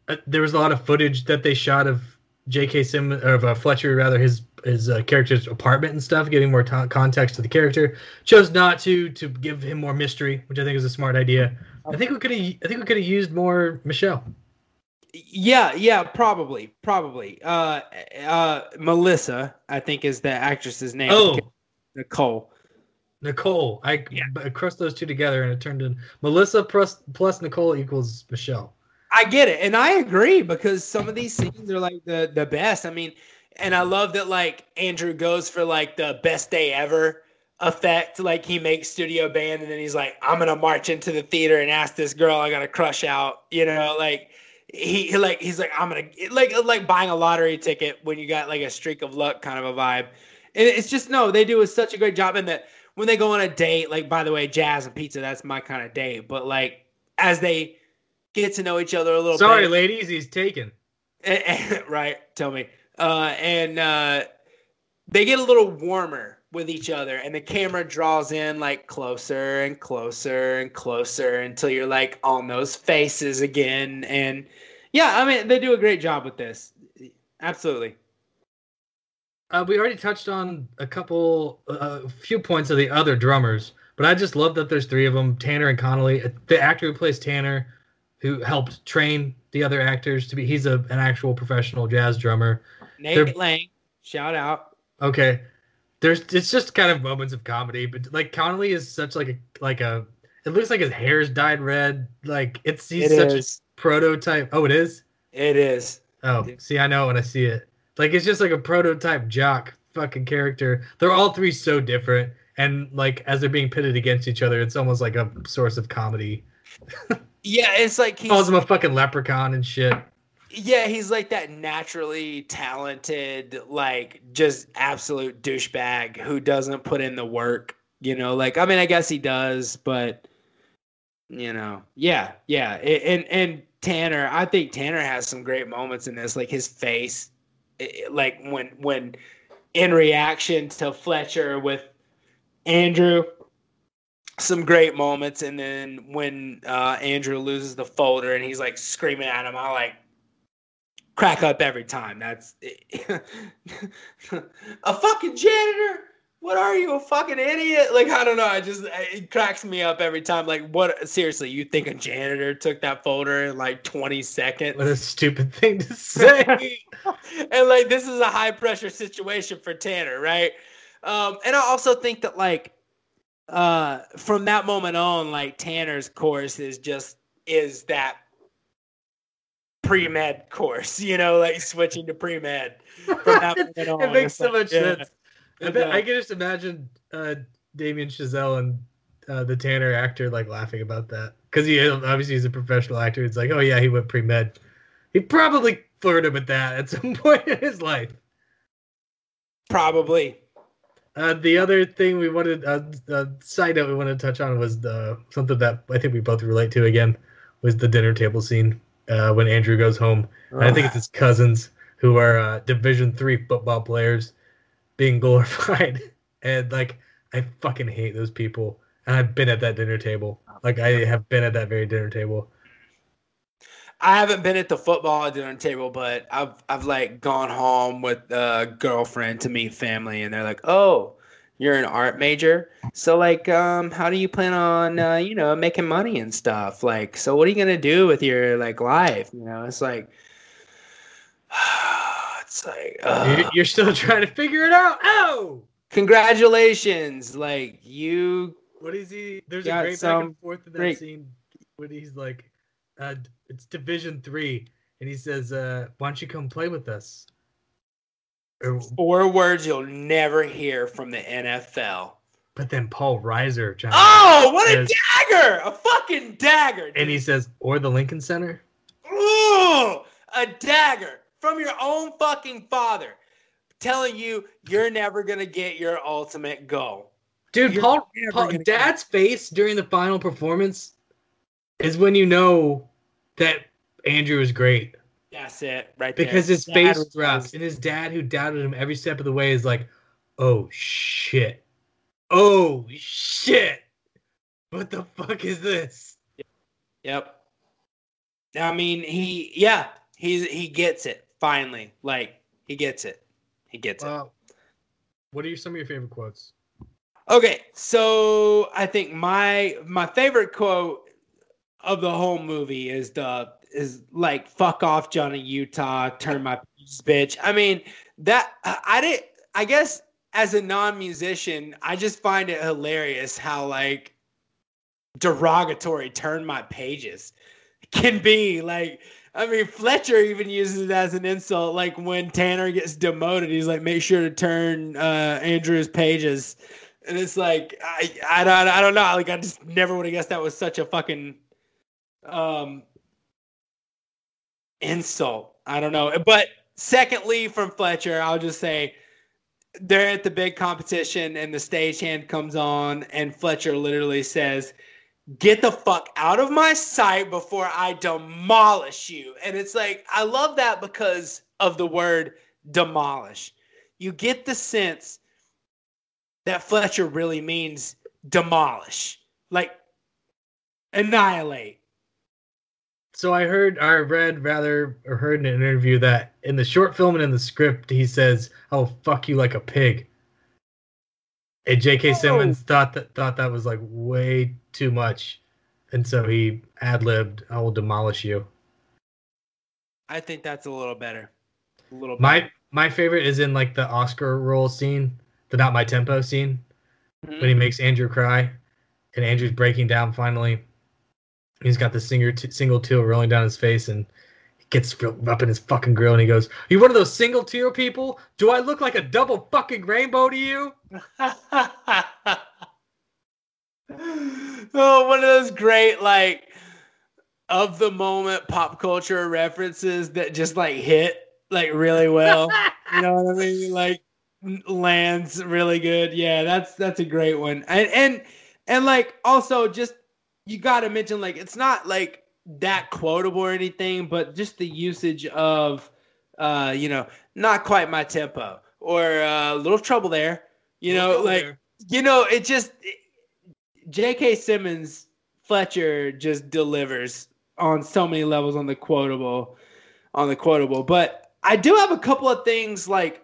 uh, there was a lot of footage that they shot of J.K. Sim of uh, Fletcher rather his his uh, character's apartment and stuff, giving more to context to the character. Chose not to to give him more mystery, which I think is a smart idea. I think we could have. I think we could have used more Michelle. Yeah, yeah, probably, probably. Uh, uh, Melissa, I think is the actress's name. Oh, Nicole. Nicole. I, Yeah. I crossed those two together and it turned in Melissa plus plus Nicole equals Michelle. I get it, and I agree because some of these scenes are like the the best. I mean, and I love that like Andrew goes for like the best day ever effect. Like he makes studio band, and then he's like, "I'm gonna march into the theater and ask this girl I gotta crush out." You know, like he, he like he's like, "I'm gonna like like buying a lottery ticket when you got like a streak of luck kind of a vibe." And it's just no, they do such a great job in that when they go on a date. Like by the way, jazz and pizza, that's my kind of date. But like as they get to know each other a little Sorry, bit. ladies, he's taken. And- and- right, tell me. Uh, and uh, they get a little warmer with each other, and the camera draws in like closer and closer and closer until you're like on those faces again. And yeah, I mean, they do a great job with this. Absolutely. Uh, we already touched on a couple, uh, a few points of the other drummers, but I just love that there's three of them: Tanner and Connolly. Uh, The actor who plays Tanner, who helped train the other actors to be, he's a, an actual professional jazz drummer. Nate They're- Lang, shout out. Okay, there's it's just kind of moments of comedy, but like Connolly is such like a like a. It looks like his hair's dyed red. Like it's he's It such is. a prototype. Oh, it is. It is. Oh, see, I know when I see it. Like it's just like a prototype jock fucking character. They're all three so different, and like as they're being pitted against each other, it's almost like a source of comedy. Yeah, it's like he's Calls him a fucking leprechaun and shit. Yeah, he's like that naturally talented, like just absolute douchebag who doesn't put in the work. You know, like I mean, I guess he does, but you know, yeah, yeah. And and Tanner, I think Tanner has some great moments in this, like his face, like when when in reaction to Fletcher with Andrew. Some great moments, and then when uh, Andrew loses the folder and he's like screaming at him, I like crack up every time. That's a fucking janitor. What are you, a fucking idiot? Like I don't know. I just it cracks me up every time. Like what? Seriously, you think a janitor took that folder in like twenty seconds? What a stupid thing to say. and like this is a high pressure situation for Tanner, right? Um, and I also think that like uh from that moment on, like Tanner's course is just is that pre med course, you know, like switching to pre med from that moment on. it makes so like, much yeah. sense. I, bet, uh, I can just imagine uh, Damien Chazelle and uh, the Tanner actor like laughing about that because he obviously he's a professional actor. It's like, oh yeah, he went pre med. He probably flirted with that at some point in his life. Probably. Uh, the other thing we wanted, uh, uh, side note we wanted to touch on was the something that I think we both relate to again was the dinner table scene uh, when Andrew goes home. And I think it's his cousins who are uh, Division three football players being glorified, and like I fucking hate those people. And I've been at that dinner table. Like I have been at that very dinner table. I haven't been at the football dinner table, but I've I've like gone home with a girlfriend to meet family, and they're like, "Oh, you're an art major, so like, um, how do you plan on, uh, you know, making money and stuff? Like, so what are you gonna do with your like life? You know, it's like, it's like. You're, you're still trying to figure it out. Oh, congratulations, like you what is he? There's a great back and forth in that great- scene when he's like, uh, "It's Division three, and he says, uh, "Why don't you come play with us?" Four words you'll never hear from the NFL. But then Paul Reiser, John, Oh, what a dagger! A fucking dagger! and he says, "Or the Lincoln Center." Ooh, a dagger from your own fucking father telling you you're never gonna get your ultimate goal. Dude, You're Paul, Paul Dad's face during the final performance is when you know that Andrew is great That's it, right there. because his Dad face was- drops, and his dad, who doubted him every step of the way, is like, "Oh shit, oh shit, what the fuck is this?" Yep. I mean, he, yeah, he's he gets it finally. Like he gets it. He gets it. Uh, what are your, some of your favorite quotes? Okay, so I think my my favorite quote of the whole movie is the is like fuck off Johnny Utah, turn my pages, bitch. I mean that I did. I guess as a non-musician, I just find it hilarious how like derogatory turn my pages can be. Like, I mean, Fletcher even uses it as an insult. Like when Tanner gets demoted, he's like, make sure to turn uh, Andrew's pages. And it's like I, I don't I don't know. Like I just never would have guessed that was such a fucking um insult. I don't know. But secondly, from Fletcher, I'll just say they're at the big competition and the stagehand comes on and Fletcher literally says, Get the fuck out of my sight before I demolish you. And it's like, I love that because of the word demolish. You get the sense that Fletcher really means demolish, like annihilate. So I heard, I read rather, or heard in an interview that in the short film and in the script, he says, "I'll fuck you like a pig." And J.K. Oh. Simmons thought that thought that was like way too much, and so he ad libbed, "I will demolish you." I think that's a little better. A little. My better. my favorite is in like the Oscar roll scene, the not my tempo scene, when he mm-hmm. makes Andrew cry, and Andrew's breaking down finally. He's got the singer t- single tear rolling down his face, and he gets up in his fucking grill, and he goes, "You one of those single tear people? Do I look like a double fucking rainbow to you?" oh, one of those great like of the moment pop culture references that just like hit like really well. you know what I mean? Like lands really good. Yeah, that's that's a great one. And and and like also just you got to mention like it's not like that quotable or anything, but just the usage of uh you know not quite my tempo or a uh, little trouble there. You know, like there. you know, it just it, J.K. Simmons Fletcher just delivers on so many levels on the quotable, on the quotable. But I do have a couple of things like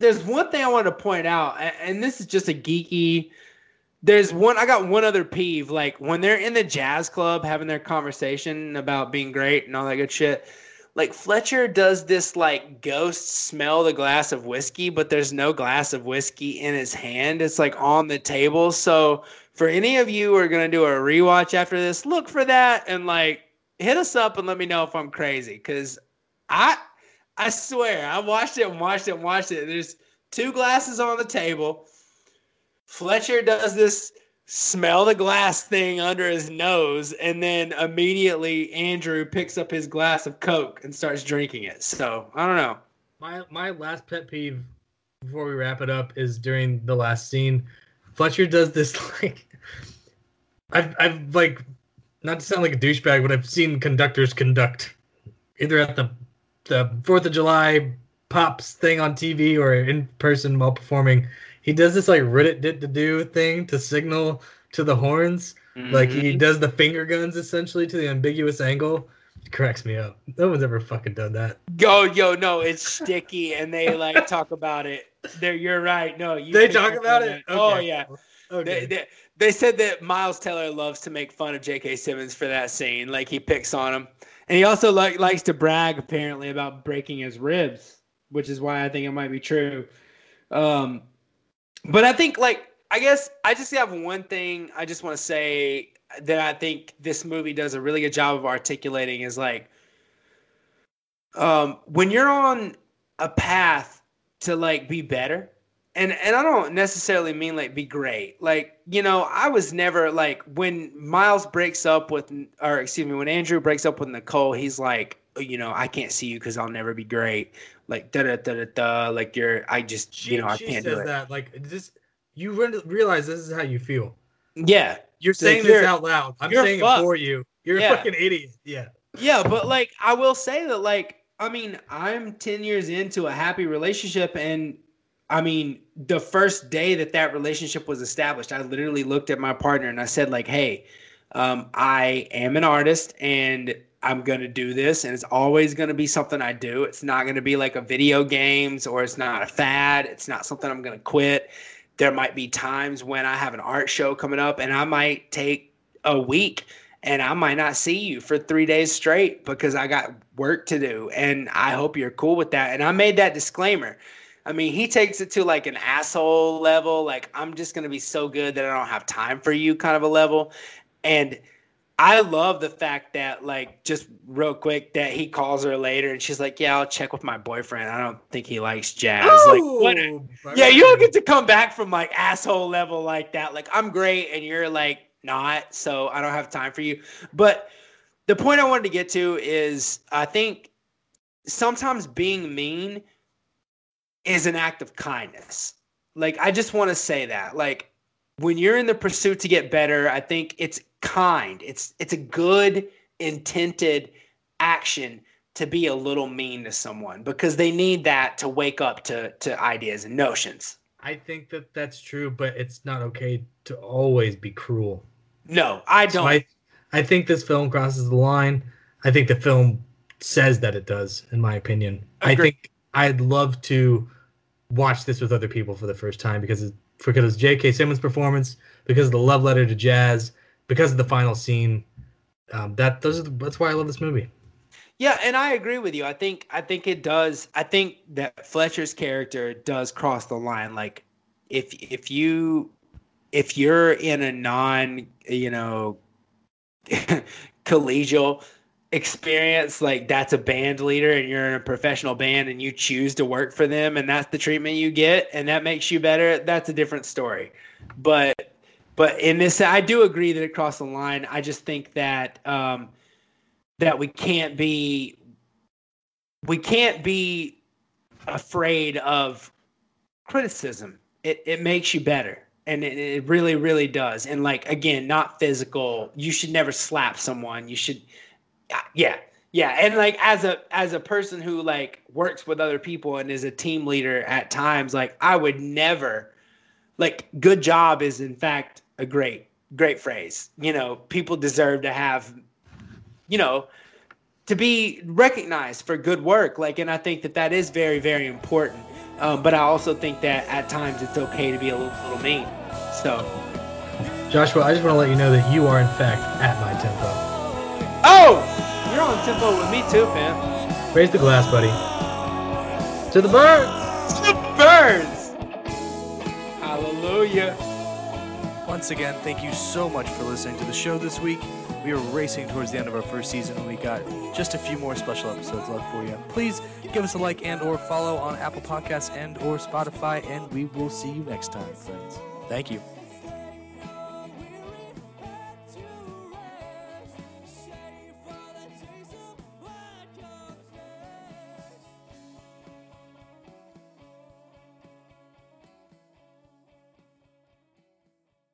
there's one thing I want to point out, and this is just a geeky. There's one I got one other peeve. Like when they're in the jazz club having their conversation about being great and all that good shit. Like Fletcher does this like ghost smell the glass of whiskey, but there's no glass of whiskey in his hand. It's like on the table. So for any of you who are gonna do a rewatch after this, look for that and like hit us up and let me know if I'm crazy. Cause I I swear I watched it and watched it and watched it. There's two glasses on the table. Fletcher does this smell the glass thing under his nose, and then immediately Andrew picks up his glass of Coke and starts drinking it. So I don't know. My my last pet peeve before we wrap it up is during the last scene. Fletcher does this like I've I've like not to sound like a douchebag, but I've seen conductors conduct either at the the Fourth of July pops thing on TV or in person while performing he does this like Reddit did to do thing to signal to the horns. Mm-hmm. Like he mm-hmm. does the finger guns essentially to the ambiguous angle. It cracks me up. No one's ever fucking done that. Yo, yo, no, it's sticky, and they like talk about it. There, you're right. No, you they talk about it. Okay. Oh yeah. Okay. They, they, they said that Miles Teller loves to make fun of J.K. Simmons for that scene. Like he picks on him, and he also like likes to brag apparently about breaking his ribs, which is why I think it might be true. Um, but I think like I guess I just have one thing I just want to say that I think this movie does a really good job of articulating is like um when you're on a path to like be better and and I don't necessarily mean like be great. Like, you know, I was never like when Miles breaks up with or excuse me, when Andrew breaks up with Nicole, he's like, you know, I can't see you cuz I'll never be great like da da da da da. Like you're, I just, she, you know, I can't do it. That like this, you realize this is how you feel. Yeah, you're saying like, this out loud. I'm saying fucked. it for you. You're yeah. a fucking idiot. Yeah. Yeah, but like I will say that like I mean I'm ten years into a happy relationship and I mean the first day that that relationship was established, I literally looked at my partner and I said like, hey. Um, I am an artist and I'm going to do this and it's always going to be something I do. It's not going to be like a video games or it's not a fad. It's not something I'm going to quit. There might be times when I have an art show coming up and I might take a week and I might not see you for three days straight because I got work to do. And I hope you're cool with that. And I made that disclaimer. I mean, he takes it to like an asshole level, like I'm just gonna be so good that I don't have time for you kind of a level. And I love the fact that, like, just real quick, that he calls her later and she's like, "Yeah, I'll check with my boyfriend. I don't think he likes jazz." like, oh, what? Yeah, you don't get to come back from like asshole level like that. Like, I'm great, and you're like not, so I don't have time for you. But the point I wanted to get to is, I think sometimes being mean is an act of kindness. Like, I just want to say that, like when you're in the pursuit to get better, I think it's kind. It's it's a good intended action to be a little mean to someone because they need that to wake up to to ideas and notions. I think that that's true, but it's not okay to always be cruel. No, I don't. So I, I think this film crosses the line. I think the film says that it does, in my opinion. Agreed. I think I'd love to watch this with other people for the first time because because of J.K. Simmons' performance, because of the love letter to jazz, because of the final scene. Um, that those are the, that's why I love this movie. Yeah, and I agree with you. I think I think it does. I think that Fletcher's character does cross the line. Like if if you if you're in a non you know collegial experience like that's a band leader and you're in a professional band and you choose to work for them and that's the treatment you get and that makes you better that's a different story. But but in this i do agree that it crossed the line i just think that um that we can't be we can't be afraid of criticism. It it makes you better and it, it really really does. And like again not physical. You should never slap someone. You should yeah yeah and like as a as a person who like works with other people and is a team leader at times like i would never like good job is in fact a great great phrase. You know people deserve to have you know to be recognized for good work like and i think that that is very very important. Um, but i also think that at times it's okay to be a little, little mean so. Joshua i just want to let you know that you are in fact at my tempo Oh! You're on tempo with me too, fam. Raise the glass, buddy. To the birds! To the birds! Hallelujah. Once again, thank you so much for listening to the show this week. We are racing towards the end of our first season, and we got just a few more special episodes left for you. Please give us a like and or follow on Apple Podcasts and or Spotify, and we will see you next time, friends. Thank you.